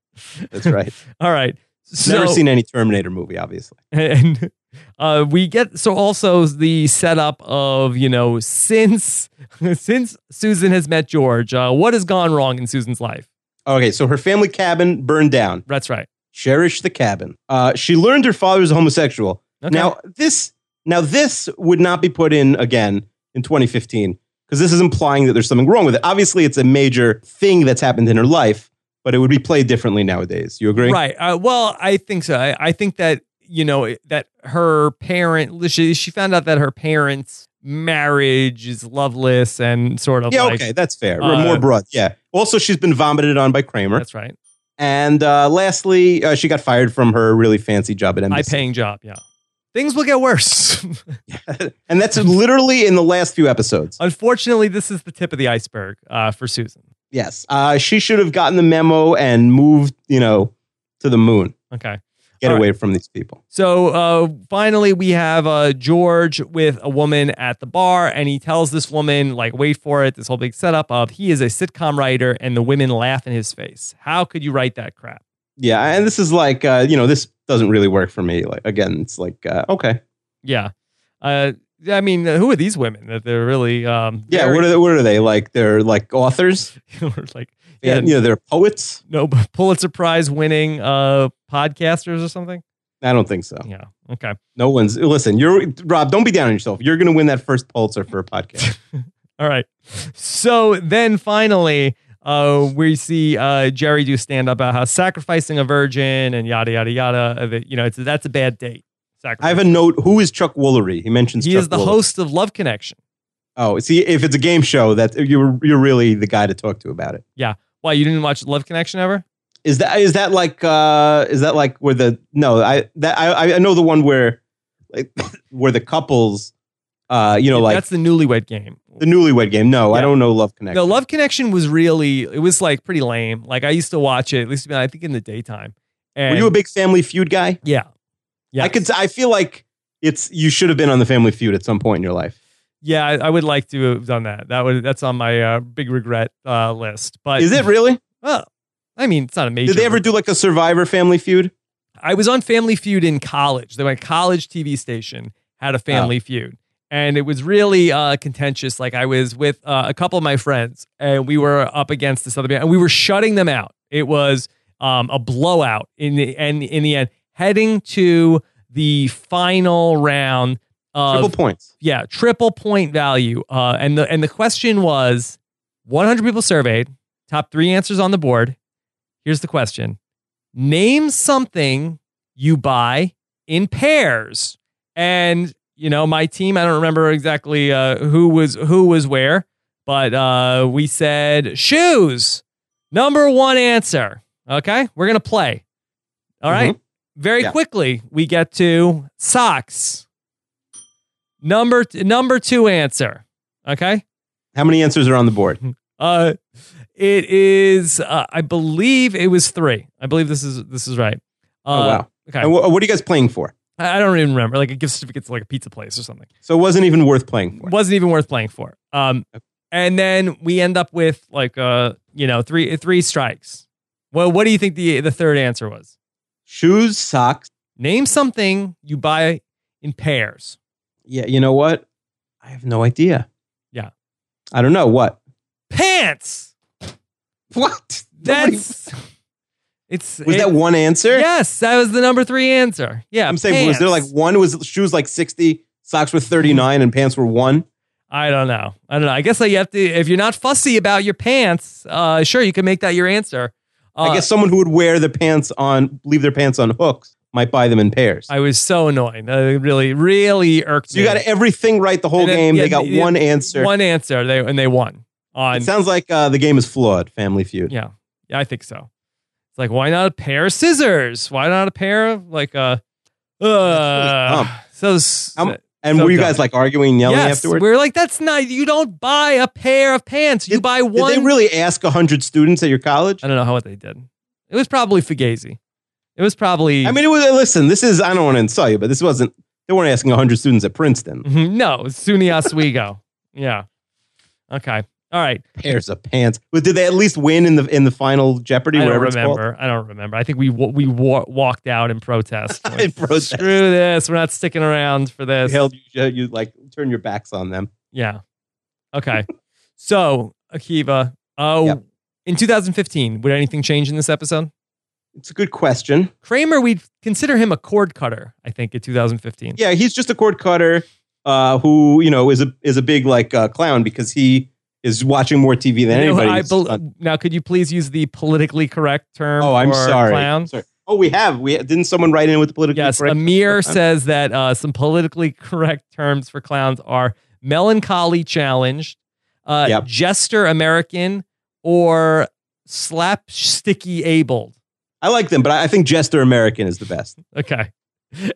That's right. All right. So, Never seen any Terminator movie, obviously. and uh, we get so also the setup of you know since since Susan has met George, uh, what has gone wrong in Susan's life? Okay, so her family cabin burned down. That's right. Cherish the cabin. Uh, she learned her father was a homosexual. Okay. Now this, now this would not be put in again in 2015 because this is implying that there's something wrong with it. Obviously, it's a major thing that's happened in her life, but it would be played differently nowadays. You agree? Right. Uh, well, I think so. I, I think that you know that her parent she, she found out that her parents' marriage is loveless and sort of Yeah. like okay, that's fair. uh, More broad. Yeah. Also, she's been vomited on by Kramer. that's right. And uh, lastly, uh, she got fired from her really fancy job at High NBC. paying job. Yeah. Things will get worse. and that's literally in the last few episodes. Unfortunately, this is the tip of the iceberg uh, for Susan. Yes. Uh, she should have gotten the memo and moved, you know, to the moon. Okay. Get All away from these people. So uh, finally, we have uh, George with a woman at the bar, and he tells this woman, like, wait for it, this whole big setup of he is a sitcom writer, and the women laugh in his face. How could you write that crap? Yeah. And this is like, uh, you know, this doesn't really work for me. Like, again, it's like, uh, okay. Yeah. Uh, I mean, who are these women that they're really, um, Yeah. What are they? What are they? Like, they're like authors. like, Yeah. yeah, You know, they're poets. no Pulitzer Prize winning uh, podcasters or something? I don't think so. Yeah. Okay. No one's, listen, you're, Rob, don't be down on yourself. You're going to win that first Pulitzer for a podcast. All right. So then finally, uh, we see uh, Jerry do stand up about how sacrificing a virgin and yada yada yada. uh, You know, it's that's a bad date. I have a note. Who is Chuck Woolery? He mentions He Chuck is the Woolery. host of Love Connection. Oh, see, if it's a game show, that you're you're really the guy to talk to about it. Yeah. Why you didn't watch Love Connection ever? Is that is that like uh is that like where the no I that I I know the one where like where the couples uh you know like that's the Newlywed Game. the newlywed game. No, I don't know Love Connection. No, Love Connection was really it was like pretty lame. Like I used to watch it at least I think in the daytime. And Were you a big Family Feud guy? yeah, yeah. I could. I feel like it's you should have been on the Family Feud at some point in your life. yeah, I, I would like to have done that. That would that's on my uh, big regret uh, list. But Is it really? Well, I mean, it's not a major. Did they ever do like a Survivor Family Feud? I was on Family Feud in college. They went college TV station had a Family Feud, and it was really uh, contentious. Like I was with uh, a couple of my friends, and we were up against this other band, and we were shutting them out. It was um, a blowout in the and in the end, heading to the final round of Triple points. yeah, triple point value. Uh, and the and the question was 100 people surveyed, top three answers on the board. Here's the question: Name something you buy in pairs. And you know, my team, I don't remember exactly uh, who was who was where, but uh, we said shoes. Number one answer. Okay, we're gonna play. All right. Very Yeah. quickly, we get to socks. Number number two answer. Okay. How many answers are on the board? Uh, it is. Uh, I believe it was three. I believe this is this is right. Uh, oh wow. Okay. And wh- what are you guys playing for? I don't even remember. Like a gift certificate to like a pizza place or something. So it wasn't even worth playing for. Wasn't even worth playing for. Um, and then we end up with like uh, you know, three three strikes. Well, what do you think the the third answer was? Shoes, socks. Name something you buy in pairs. Yeah, you know what? I have no idea. Yeah. I don't know what. Pants. What? That's it's was it- that one answer? Yes, that was the number three answer. Yeah, I'm saying, was there like one was shoes like 60, socks were 39, and pants were one? I don't know. I don't know. I guess like you have to if you're not fussy about your pants, uh, sure you can make that your answer. Uh, I guess someone who would wear the pants on, leave their pants on hooks, might buy them in pairs. I was so annoyed. Uh, it really, really irked so you got everything right the whole then- game. yeah, they got yeah, one answer. One answer. They and they won. On it sounds like uh, the game is flawed. Family Feud. yeah, yeah, I think so. It's like why not a pair of scissors? Why not a pair of like a uh, dumb. so s- Um, And So were you dumb. guys like arguing, and yelling yes, afterwards? we're like that's not. You don't buy a pair of pants. You Did- buy one. Did they really ask hundred students at your college? I don't know how what they did. It was probably Fugazi. It was probably. I mean, it was, listen, this is, I don't want to insult you, but this wasn't, they weren't asking 100 students at Princeton. Mhm. no, SUNY Oswego. yeah. Okay. All right. Pairs of pants. But did they at least win in the in the final Jeopardy? I don't whatever it's called? remember. I don't remember. I think we we wa- walked out in protest. Like, In protest. Screw this. We're not sticking around for this. You, you like turn your backs on them. Yeah. Okay. so Akiva. Oh, Yep. in 2015, would anything change in this episode? It's a good question. Kramer, we'd consider him a cord cutter. I think in 2015. Yeah, he's just a cord cutter uh, who you know is a is a big like uh, clown because he is watching more TV than You know, anybody. Now, could you please use the politically correct term? oh, I'm for sorry. Sorry. Oh, we have. We didn't someone write in with the politically Yes, correct. Amir Time? says that uh, some politically correct terms for clowns are melancholy challenged, uh, Yep. jester American, or slapsticky abled. I like them, but I I think Jester American is the best. Okay,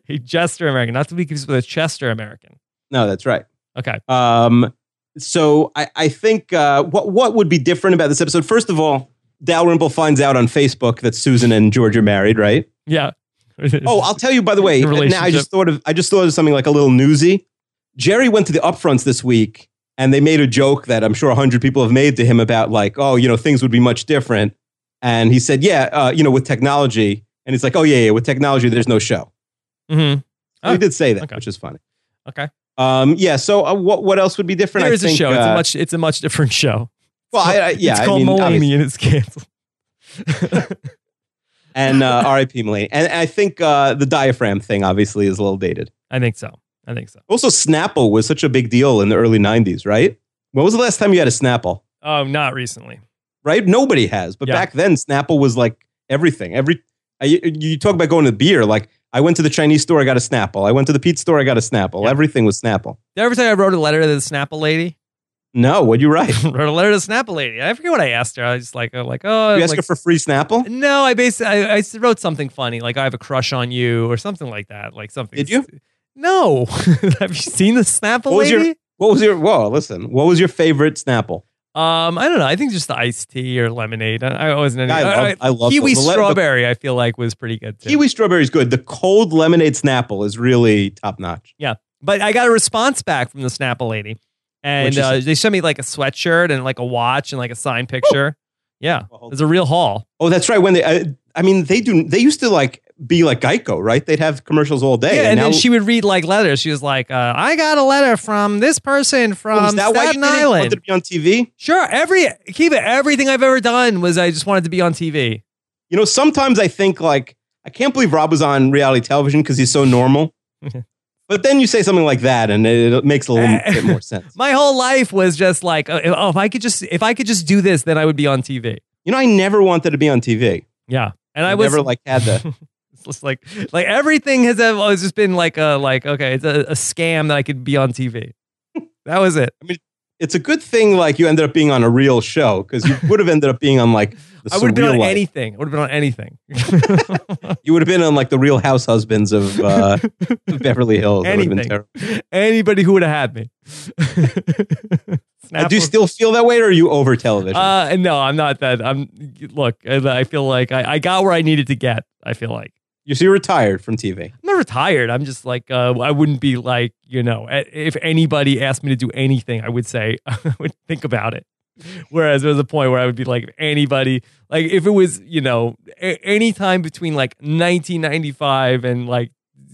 a jester American, not to be confused with a Chester American. No, that's right. Okay, Um, so I, I think uh, what what would be different about this episode? First of all, Dalrymple finds out on Facebook that Susan and George are married, right? yeah. Oh, I'll tell you. By the way, now I just thought of I just thought of something like a little newsy. Jerry went to the upfronts this week, and they made a joke that I'm sure hundred people have made to him about like, oh, you know, things would be much different. And he said, yeah, uh, you know, with technology. And he's like, oh yeah, yeah, with technology, there's no show. hmm So Oh, he did say that, okay. which is funny. Okay, Um, yeah. So uh, what what else would be different? there is a think, show. it's a uh, much. It's a much different show. Well, I, I, yeah, it's I called mean, Mulaney and it's canceled. and uh, R.I.P. Mulaney. And I think uh, the diaphragm thing obviously is a little dated. I think so. I think so. Also, Snapple was such a big deal in the early '90s, right? When was the last time you had a Snapple? Oh, not recently. Right? Nobody has, but Yeah. back then Snapple was like everything. Every I, you talk about going to beer, like I went to the Chinese store, I got a Snapple. I went to the pizza store, I got a Snapple. Yeah. Everything was Snapple. Did I ever I wrote a letter to the Snapple lady? No, what'd you write? wrote a letter to the Snapple lady. I forget what I asked her. I was like, uh, like, oh, you asked like, her for free Snapple? no. I basically I, I wrote something funny, like I have a crush on you or something like that, like something. Did you? No. have you seen the Snapple What was lady? your What was your? Whoa, listen. What was your favorite Snapple? Um, I don't know. I think just the iced tea or lemonade. I, I wasn't. Any, I love- I love kiwi. The le- the- strawberry. I feel like was pretty good too. Kiwi strawberry is good. The cold lemonade Snapple is really top notch. Yeah, but I got a response back from the Snapple lady, and uh, they sent me like a sweatshirt and like a watch and like a signed picture. Yeah, Well, it a real haul. Oh, that's right. When they, I, I mean, they do. They used to like be like Geico, right? They'd have commercials all day. Yeah, and, now, then she would read like letters. She was like, uh, "I got a letter from this person from Oh, is that why you Staten didn't to be on TV? Sure, every Kiva, everything I've ever done was I just wanted to be on TV. You know, sometimes I think like I can't believe Rob was on reality television because he's so normal. but then you say something like that, and it, it makes a little bit more sense. My whole life was just like, uh, oh, if I could just if I could just do this, then I would be on TV. You know, I never wanted to be on TV. Yeah, and I I was never like had the. It's just like like everything has always just been like a like okay, it's a, a scam that I could be on TV. That was it. I mean, it's a good thing like you ended up being on a real show because you would have ended up being on like the I would have been on life. anything. I would have been on anything. You would have been on like the Real House Husbands of uh, Beverly Hills. That been anything. Anybody who would have had me. Uh, do you still feel that way, or are you over television? Uh, no, I'm not that. I'm look. I I feel like I, I got where I needed to get. I feel like you so you're retired from TV. I'm not retired. I'm just like uh, I wouldn't be like you know if anybody asked me to do anything, I would say I would think about it. Whereas there was a point where I would be like, if anybody, like if it was, you know, a- any time between like 1995 and like,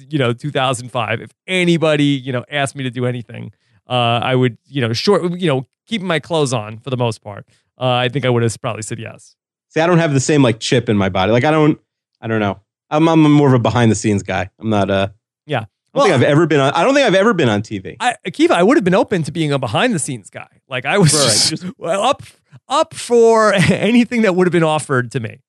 you know, 2005, if anybody, you know, asked me to do anything, uh, I would, you know, short, you know, keeping my clothes on for the most part. Uh, I think I would have probably said yes. See, I don't have the same like chip in my body. Like I don't, I don't know. I'm, I'm more of a behind the scenes guy. I'm not a. Yeah. I don't think I've ever been on. I don't think I've ever been on TV. I, Akiva, I would have been open to being a behind the scenes guy. Like I was Right. just, well, up, up for anything that would have been offered to me.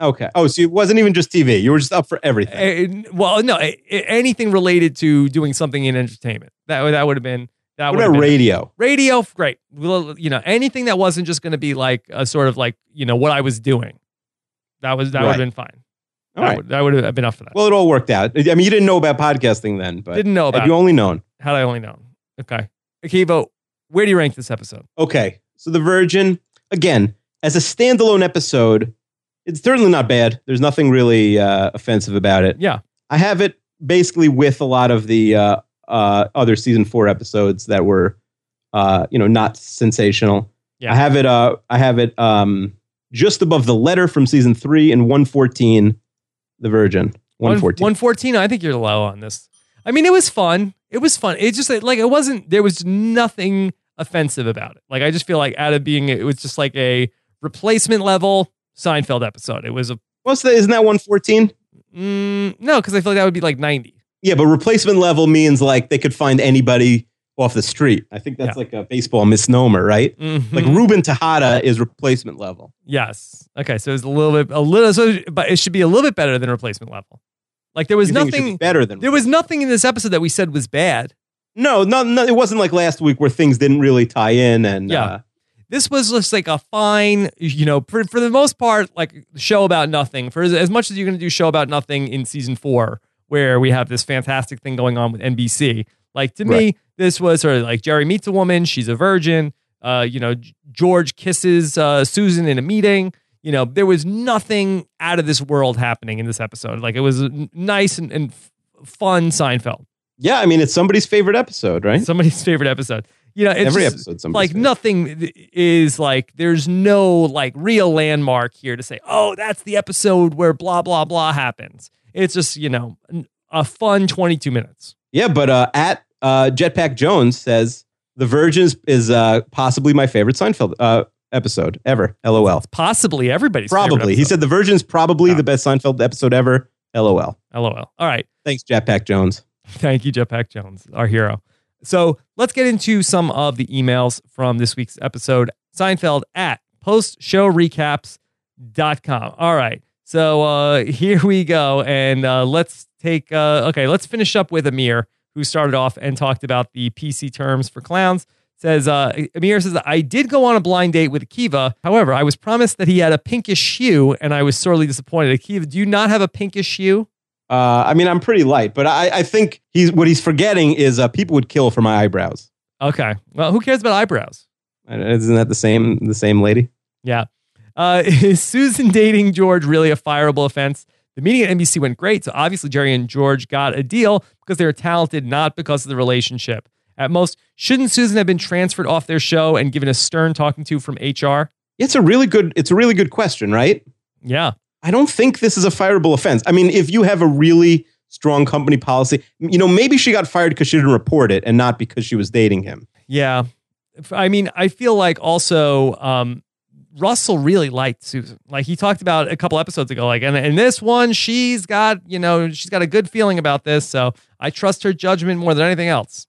Okay. Oh, so it wasn't even just TV. You were just up for everything. Uh, well, no, a- anything related to doing something in entertainment. That would that would have been that what about been radio? radio. Great, well, you know, anything that wasn't just going to be like a sort of like you know what I was doing. That was that would have been fine. All right. would, that would have been enough for that. Well, it all worked out. I mean, you didn't know about podcasting then, but Didn't know about. had you it. only known? Had I only known. Okay, Akiva, where do you rank this episode? Okay. So The Virgin, again, as a standalone episode, it's certainly not bad. There's nothing really uh, offensive about it. Yeah, I have it basically with a lot of the uh, uh, other season four episodes that were, uh, you know, not sensational. Yeah. I have it. Uh, I have it um, just above the letter from season three and one fourteen, The Virgin. One fourteen. One fourteen. I think you're low on this. I mean, it was fun. It was fun. It just like it wasn't. There was nothing offensive about it. Like I just feel like out of being, it was just like a replacement level Seinfeld episode. It was a What's the? Isn't that one fourteen? mm, no, because I feel like that would be like ninety. Yeah, but replacement level means like they could find anybody off the street. I think that's Yeah. like a baseball misnomer, right? Mhm. Like Ruben Tejada is replacement level. yes, okay. So it's a little bit, a little, so, but it should be a little bit better than replacement level. Like there was You should be nothing. better than There was nothing in this episode that we said was bad. no, no, no. It wasn't like last week where things didn't really tie in. And Yeah. uh, this was just like a fine, you know, for, for the most part, like show about nothing. For as, as much as you're going to do show about nothing in season four, where we have this fantastic thing going on with NBC. Like to me, this was sort of like Jerry meets a woman, she's a virgin. Uh, you know, George kisses uh, Susan in a meeting. You know, there was nothing out of this world happening in this episode. Like it was nice and, and f- fun Seinfeld. yeah, I mean, it's somebody's favorite episode, right? Somebody's favorite episode. You know, it's Every just- episode, like favorite. nothing is like there's no like real landmark here to say oh that's the episode where blah blah blah happens it's just you know a fun 22 minutes Yeah, but uh, at uh, Jetpack Jones says The Virgin is, is uh, possibly my favorite Seinfeld uh, episode ever. LOL. it's possibly everybody's Probably. He said The Virgin is probably Yeah. the best Seinfeld episode ever. LOL. lol all right Thanks, Jetpack Jones. Thank you, Jetpack Jones, our hero. So let's get into some of the emails from this week's episode. Seinfeld at postshowrecaps.com. All right. So uh, here we go. And uh, let's take, uh, okay, let's finish up with Amir, who started off and talked about the PC terms for clowns. Says, uh, Amir says, I did go on a blind date with Akiva. However, I was promised that he had a pinkish hue and I was sorely disappointed. Akiva, do you not have a pinkish hue? Uh, I mean, I'm pretty light, but I, I think he's what he's forgetting is uh, people would kill for my eyebrows. Okay. Well, who cares about eyebrows? Isn't that the same the same lady? Yeah. Uh, is Susan dating George really a fireable offense? The meeting at NBC went great, so obviously Jerry and George got a deal because they were talented, not because of the relationship. At most, shouldn't Susan have been transferred off their show and given a stern talking to from HR? It's a really good it's a really good question, right? Yeah. I don't think this is a fireable offense. I mean, if you have a really strong company policy, you know, maybe she got fired because she didn't report it and not because she was dating him. Yeah. I mean, I feel like also um, Russell really liked Susan. Like he talked about a couple episodes ago. Like, and in this one, she's got, you know, she's got a good feeling about this. So I trust her judgment more than anything else.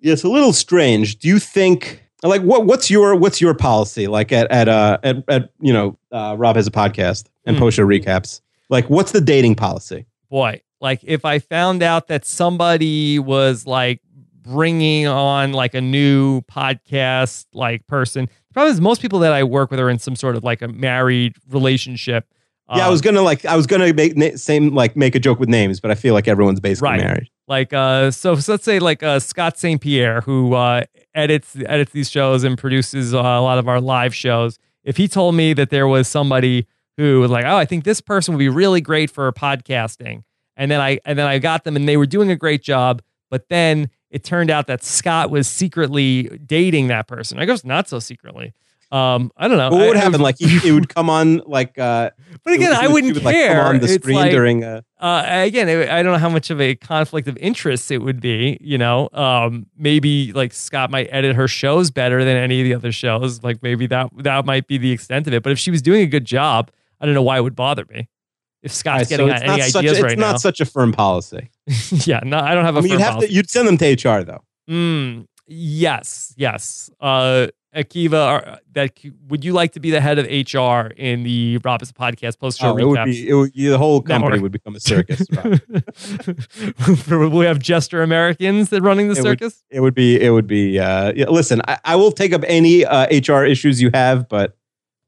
Yeah, it's a little strange. Do you think like what what's your what's your policy like at at uh at, at you know uh, Rob has a podcast and post show recaps. Like what's the dating policy? Boy, like if I found out that somebody was like bringing on like a new podcast like person, problem is most people that I work with are in some sort of like a married relationship. yeah, I Um, was gonna like I was gonna make na- same like make a joke with names, but I feel like everyone's basically Right. married. like uh so, so let's say like uh Scott St. Pierre who uh edits edits these shows and produces uh, a lot of our live shows if he told me that there was somebody who was like oh I think this person would be really great for podcasting and then I and then I got them and they were doing a great job but then it turned out that Scott was secretly dating that person I guess not so secretly um I don't know But what would I- happen? Like he, it would come on like uh but again would- I would- wouldn't it would, like, care come on the It's screen like- during uh uh, again, I I don't know how much of a conflict of interest it would be. You know, um, maybe like Scott might edit her shows better than any of the other shows. Like maybe that that might be the extent of it. But if she was doing a good job, I don't know why it would bother me. If Scott's so getting it's any such ideas a, right it's not such a firm policy. yeah, no, I don't have a I mean, firm you'd have policy. to you'd send them to HR though. Mm, yes, yes. Uh, Akiva, are, that would you like to be the head of HR in the Robinson podcast post show Oh, it would be it would, the whole company Network. would become a circus. We have jester Americans that running the It would- circus. it would be it would be uh yeah, listen I, I will take up any uh, hr issues you have but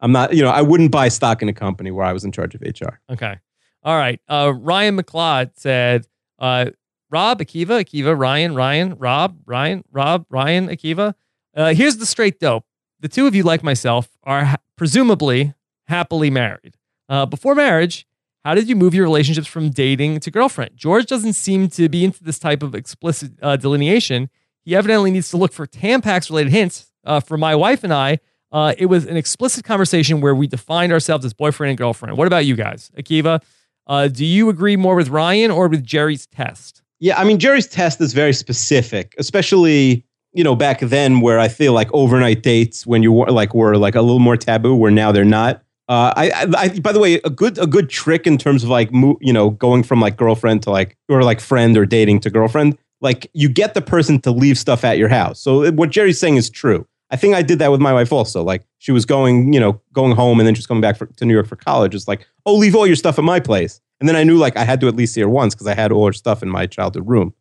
i'm not you know i wouldn't buy stock in a company where i was in charge of hr Okay. All right. Uh, Ryan McLeod said, uh, Rob, Akiva, Akiva, Ryan, Ryan, Rob, Ryan, Rob, Ryan, Akiva. Uh, here's the straight dope. The two of you, like myself, are ha- presumably happily married. Uh, before marriage, how did you move your relationships from dating to girlfriend? George doesn't seem to be into this type of explicit uh, delineation. He evidently needs to look for Tampax related hints. Uh, for my wife and I, uh, it was an explicit conversation where we defined ourselves as boyfriend and girlfriend. What about you guys? Akiva, uh, do you agree more with Ryan or with Jerry's test? yeah i mean jerry's test is very specific especially you know back then where i feel like overnight dates when you were like were like a little more taboo where now they're not uh, I, I, I, by the way, a good, a good trick in terms of like, mo- you know, going from like girlfriend to like, or like friend or dating to girlfriend, like you get the person to leave stuff at your house. So what Jerry's saying is true. I think I did that with my wife also. Like she was going, you know, going home and then just coming back for, to New York for college. It's like, oh, leave all your stuff at my place. And then I knew like I had to at least see her once because I had all her stuff in my childhood room.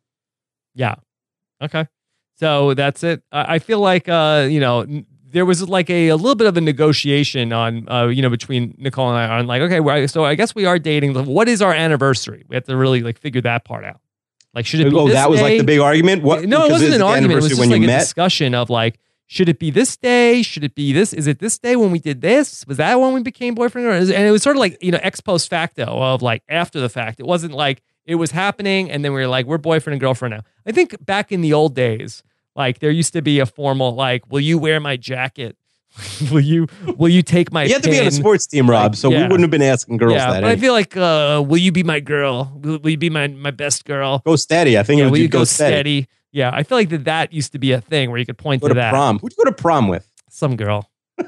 Yeah. Okay. So that's it. I feel like uh, you know, there was like a, a little bit of a negotiation on uh, you know, between Nicole and I on like, okay, well, so I guess we are dating. What is our anniversary? We have to really like figure that part out. Like, should it be Oh, that was like the big argument. What? no, it wasn't an argument. It was just when like a met. discussion of like, should it be this day? Should it be this? Is it this day when we did this? Was that when we became boyfriend? And it was sort of like you know ex post facto of like after the fact. It wasn't like it was happening and then we were like we're boyfriend and girlfriend now. I think back in the old days, like there used to be a formal like, will you wear my jacket? will you will you take my? You had to be on a sports team, Rob. Like, so we wouldn't have been asking girls yeah, that. but I feel like uh, will you be my girl? Will, will you be my my best girl? go steady. I think Yeah, it will would you go, go steady. steady? Yeah, I feel like that that used to be a thing where you could point Go to to that. prom. Who'd you go to prom with? Some girl.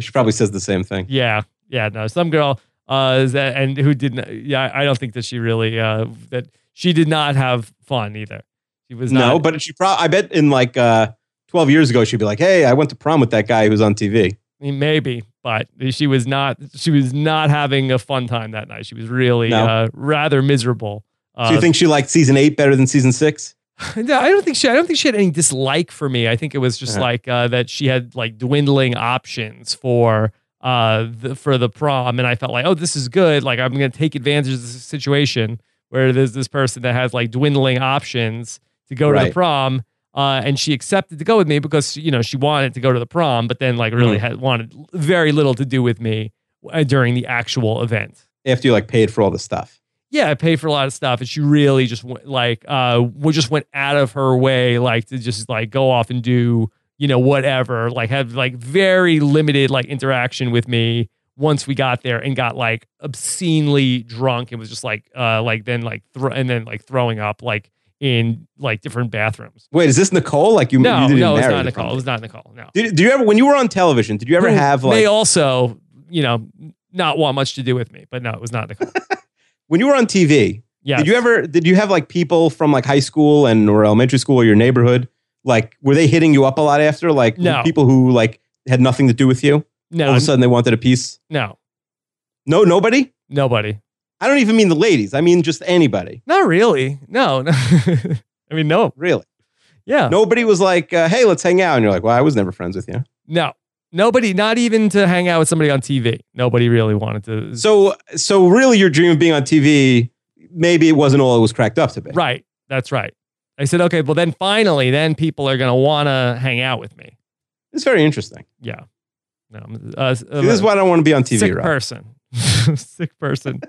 She probably says the same thing. Yeah, yeah, no, some girl. Uh, that and who didn't? Yeah, I don't think that she really. Uh, that she did not have fun either. She was not. No, but she probably. I bet in like uh, twelve years ago, she'd be like, "Hey, I went to prom with that guy who's on TV." Maybe, but she was not. She was not having a fun time that night. She was really No. uh, rather miserable. Uh, So you think she liked season eight better than season six? I don't think she. I don't think she had any dislike for me. I think it was just Uh-huh. like uh, that she had like dwindling options for uh the, for the prom, and I felt like, oh, this is good. Like I'm going to take advantage of this situation where there's this person that has like dwindling options to go to the prom, uh, and she accepted to go with me because you know she wanted to go to the prom, but then like really Mhm. had wanted very little to do with me uh, during the actual event After you like paid for all the stuff. Yeah, I paid for a lot of stuff, and she really just went, like uh, just went out of her way, like to just like go off and do you know whatever, like have like very limited like interaction with me once we got there and got like obscenely drunk and was just like uh like then like thro- and then like throwing up like in like different bathrooms. Wait, is this Nicole? Like you? No, you didn't no, it's not Nicole. It was not Nicole. No. Did, do you ever, when you were on television, did you ever Who have like They also, you know, not want much to do with me, but no, it was not Nicole. when you were on TV? Yeah. Did you ever? Did you have like people from like high school and or elementary school or your neighborhood? Like, were they hitting you up a lot after? Like, No. people who like had nothing to do with you. No, All of a sudden, they wanted a piece. no, No, nobody. nobody. I don't even mean the ladies. I mean just anybody. Not really. No, no. I mean, no. Really. Yeah. Nobody was like, uh, "Hey, let's hang out," and you're like, "Well, I was never friends with you." No. Nobody, not even to hang out with somebody on TV. Nobody really wanted to. So, so really, your dream of being on TV, maybe it wasn't all it was cracked up to be. right. That's right. I said, okay, well, then finally, then people are going to want to hang out with me. It's very interesting. Yeah. No, uh, See, this is why I don't want to be on TV. sick Rob. person. sick person.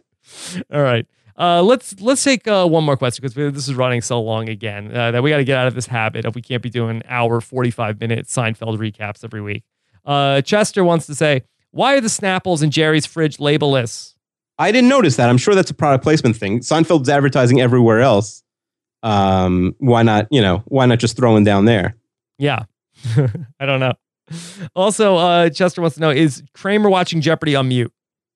All right. Uh, let's let's take uh, one more question because this is running so long again uh, that we got to get out of this habit of we can't be doing hour forty five minute Seinfeld recaps every week. Uh, Chester wants to say, why are the Snapples in Jerry's fridge labelless? I didn't notice that. I'm sure that's a product placement thing. Seinfeld's advertising everywhere else. Um, why not? You know, why not just throw in down there? Yeah, I don't know. Also, uh, Chester wants to know: Is Kramer watching Jeopardy on mute?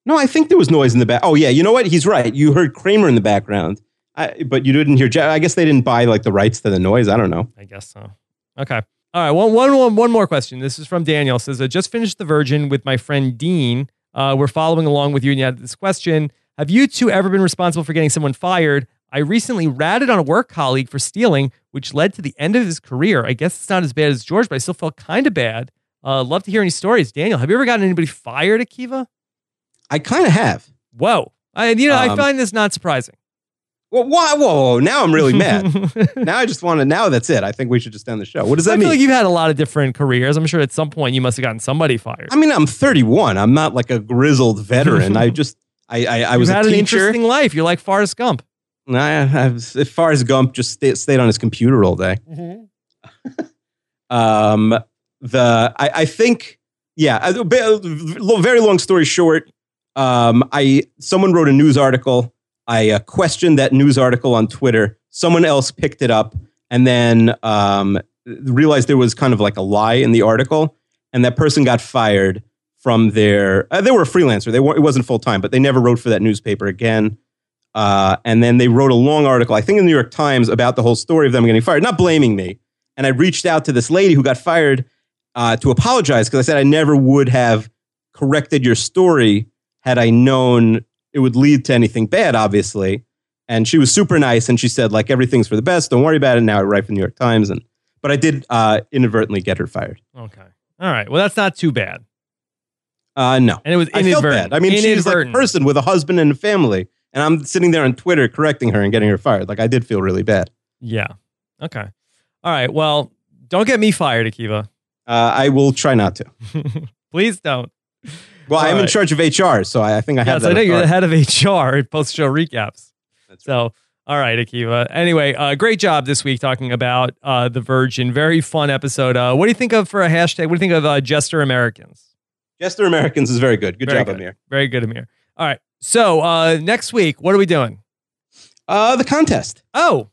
No, I think there was noise in the back. Oh yeah, you know what? He's right. You heard Kramer in the background, I, but you didn't hear. Je- I guess they didn't buy like the rights to the noise. I don't know. I guess so. Okay. All right. One, one, one, one more question. This is from Daniel. It says, I just finished The Virgin with my friend Dean. Uh, we're following along with you, and you had this question. Have you two ever been responsible for getting someone fired? I recently ratted on a work colleague for stealing, which led to the end of his career. I guess it's not as bad as George, but I still felt kind of bad. Uh, love to hear any stories. Daniel, have you ever gotten anybody fired, Akiva? I kind of have. Whoa. I, you know, I Um, find this not surprising. Well, why? Whoa, whoa, now I'm really mad. now I just want to. Now that's it. I think we should just end the show. What does I that feel mean? like you've had a lot of different careers. I'm sure at some point you must have gotten somebody fired. I mean, I'm 31. I'm not like a grizzled veteran. I just, I, I, I was You've a had an teacher. interesting life. You're like Forrest Gump. I, I was, as far as Gump just stayed, stayed on his computer all day. Um, the I, I think yeah. A, bit- a little- very long story short. Um, I someone wrote a news article. I uh, questioned that news article on Twitter. Someone else picked it up and then um, realized there was kind of like a lie in the article, and that person got fired from their. Uh, they were a freelancer. They weren't. It wasn't full time, but they never wrote for that newspaper again. Uh, and then they wrote a long article, I think in the New York Times, about the whole story of them getting fired, not blaming me. And I reached out to this lady who got fired uh, to apologize because I said I never would have corrected your story had I known it would lead to anything bad, obviously. And she was super nice, and she said like everything's for the best. Don't worry about it. Now I write for the New York Times, and but I did uh, inadvertently get her fired. Okay. All right. Well, that's not too bad. Uh, no, And it was I felt inadvertent. bad. I mean, she's like a person with a husband and a family, and I'm sitting there on Twitter correcting her and getting her fired. Like I did feel really bad. Yeah. Okay. All right. Well, don't get me fired, Akiva. Uh, I will try not to. Please don't. Well, All I'm in charge of HR, so I, I think I have Yes, that. I know you're the head of HR at post show recaps. That's So, all right, Akiva. Anyway, uh, great job this week talking about uh, the Virgin. Very fun episode. Uh, what do you think of for a hashtag? What do you think of uh, Jester Americans? Jester Americans is very good. Good Very job, good. Amir. Very good, Amir. All right. So uh, next week, what are we doing? Uh, the contest. Oh,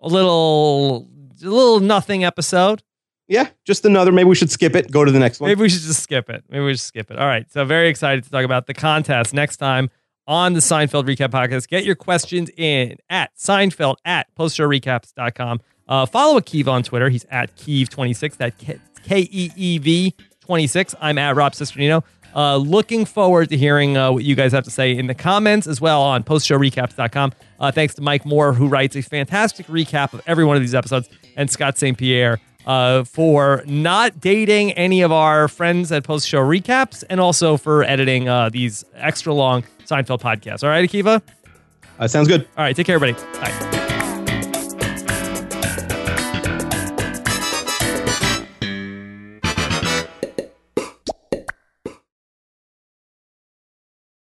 a little, a little nothing episode. Yeah, just another. Maybe we should skip it. Go to the next one. Maybe we should just skip it. Maybe we should skip it. All right. So very excited to talk about the contest next time on the Seinfeld Recap Podcast. Get your questions in at Seinfeld at postshowrecaps.com. Uh, follow Keev on Twitter. He's at Keev26. That K E E V 26. I'm at Rob Cesternino. Uh, looking forward to hearing uh, what you guys have to say in the comments as well on postshowrecaps.com. Uh, thanks to Mike Moore, who writes a fantastic recap of every one of these episodes, and Scott St. Pierre uh, for not dating any of our friends at Post Show Recaps and also for editing uh, these extra long Seinfeld podcasts. All right, Akiva? Uh, sounds good. All right, take care, everybody. Bye.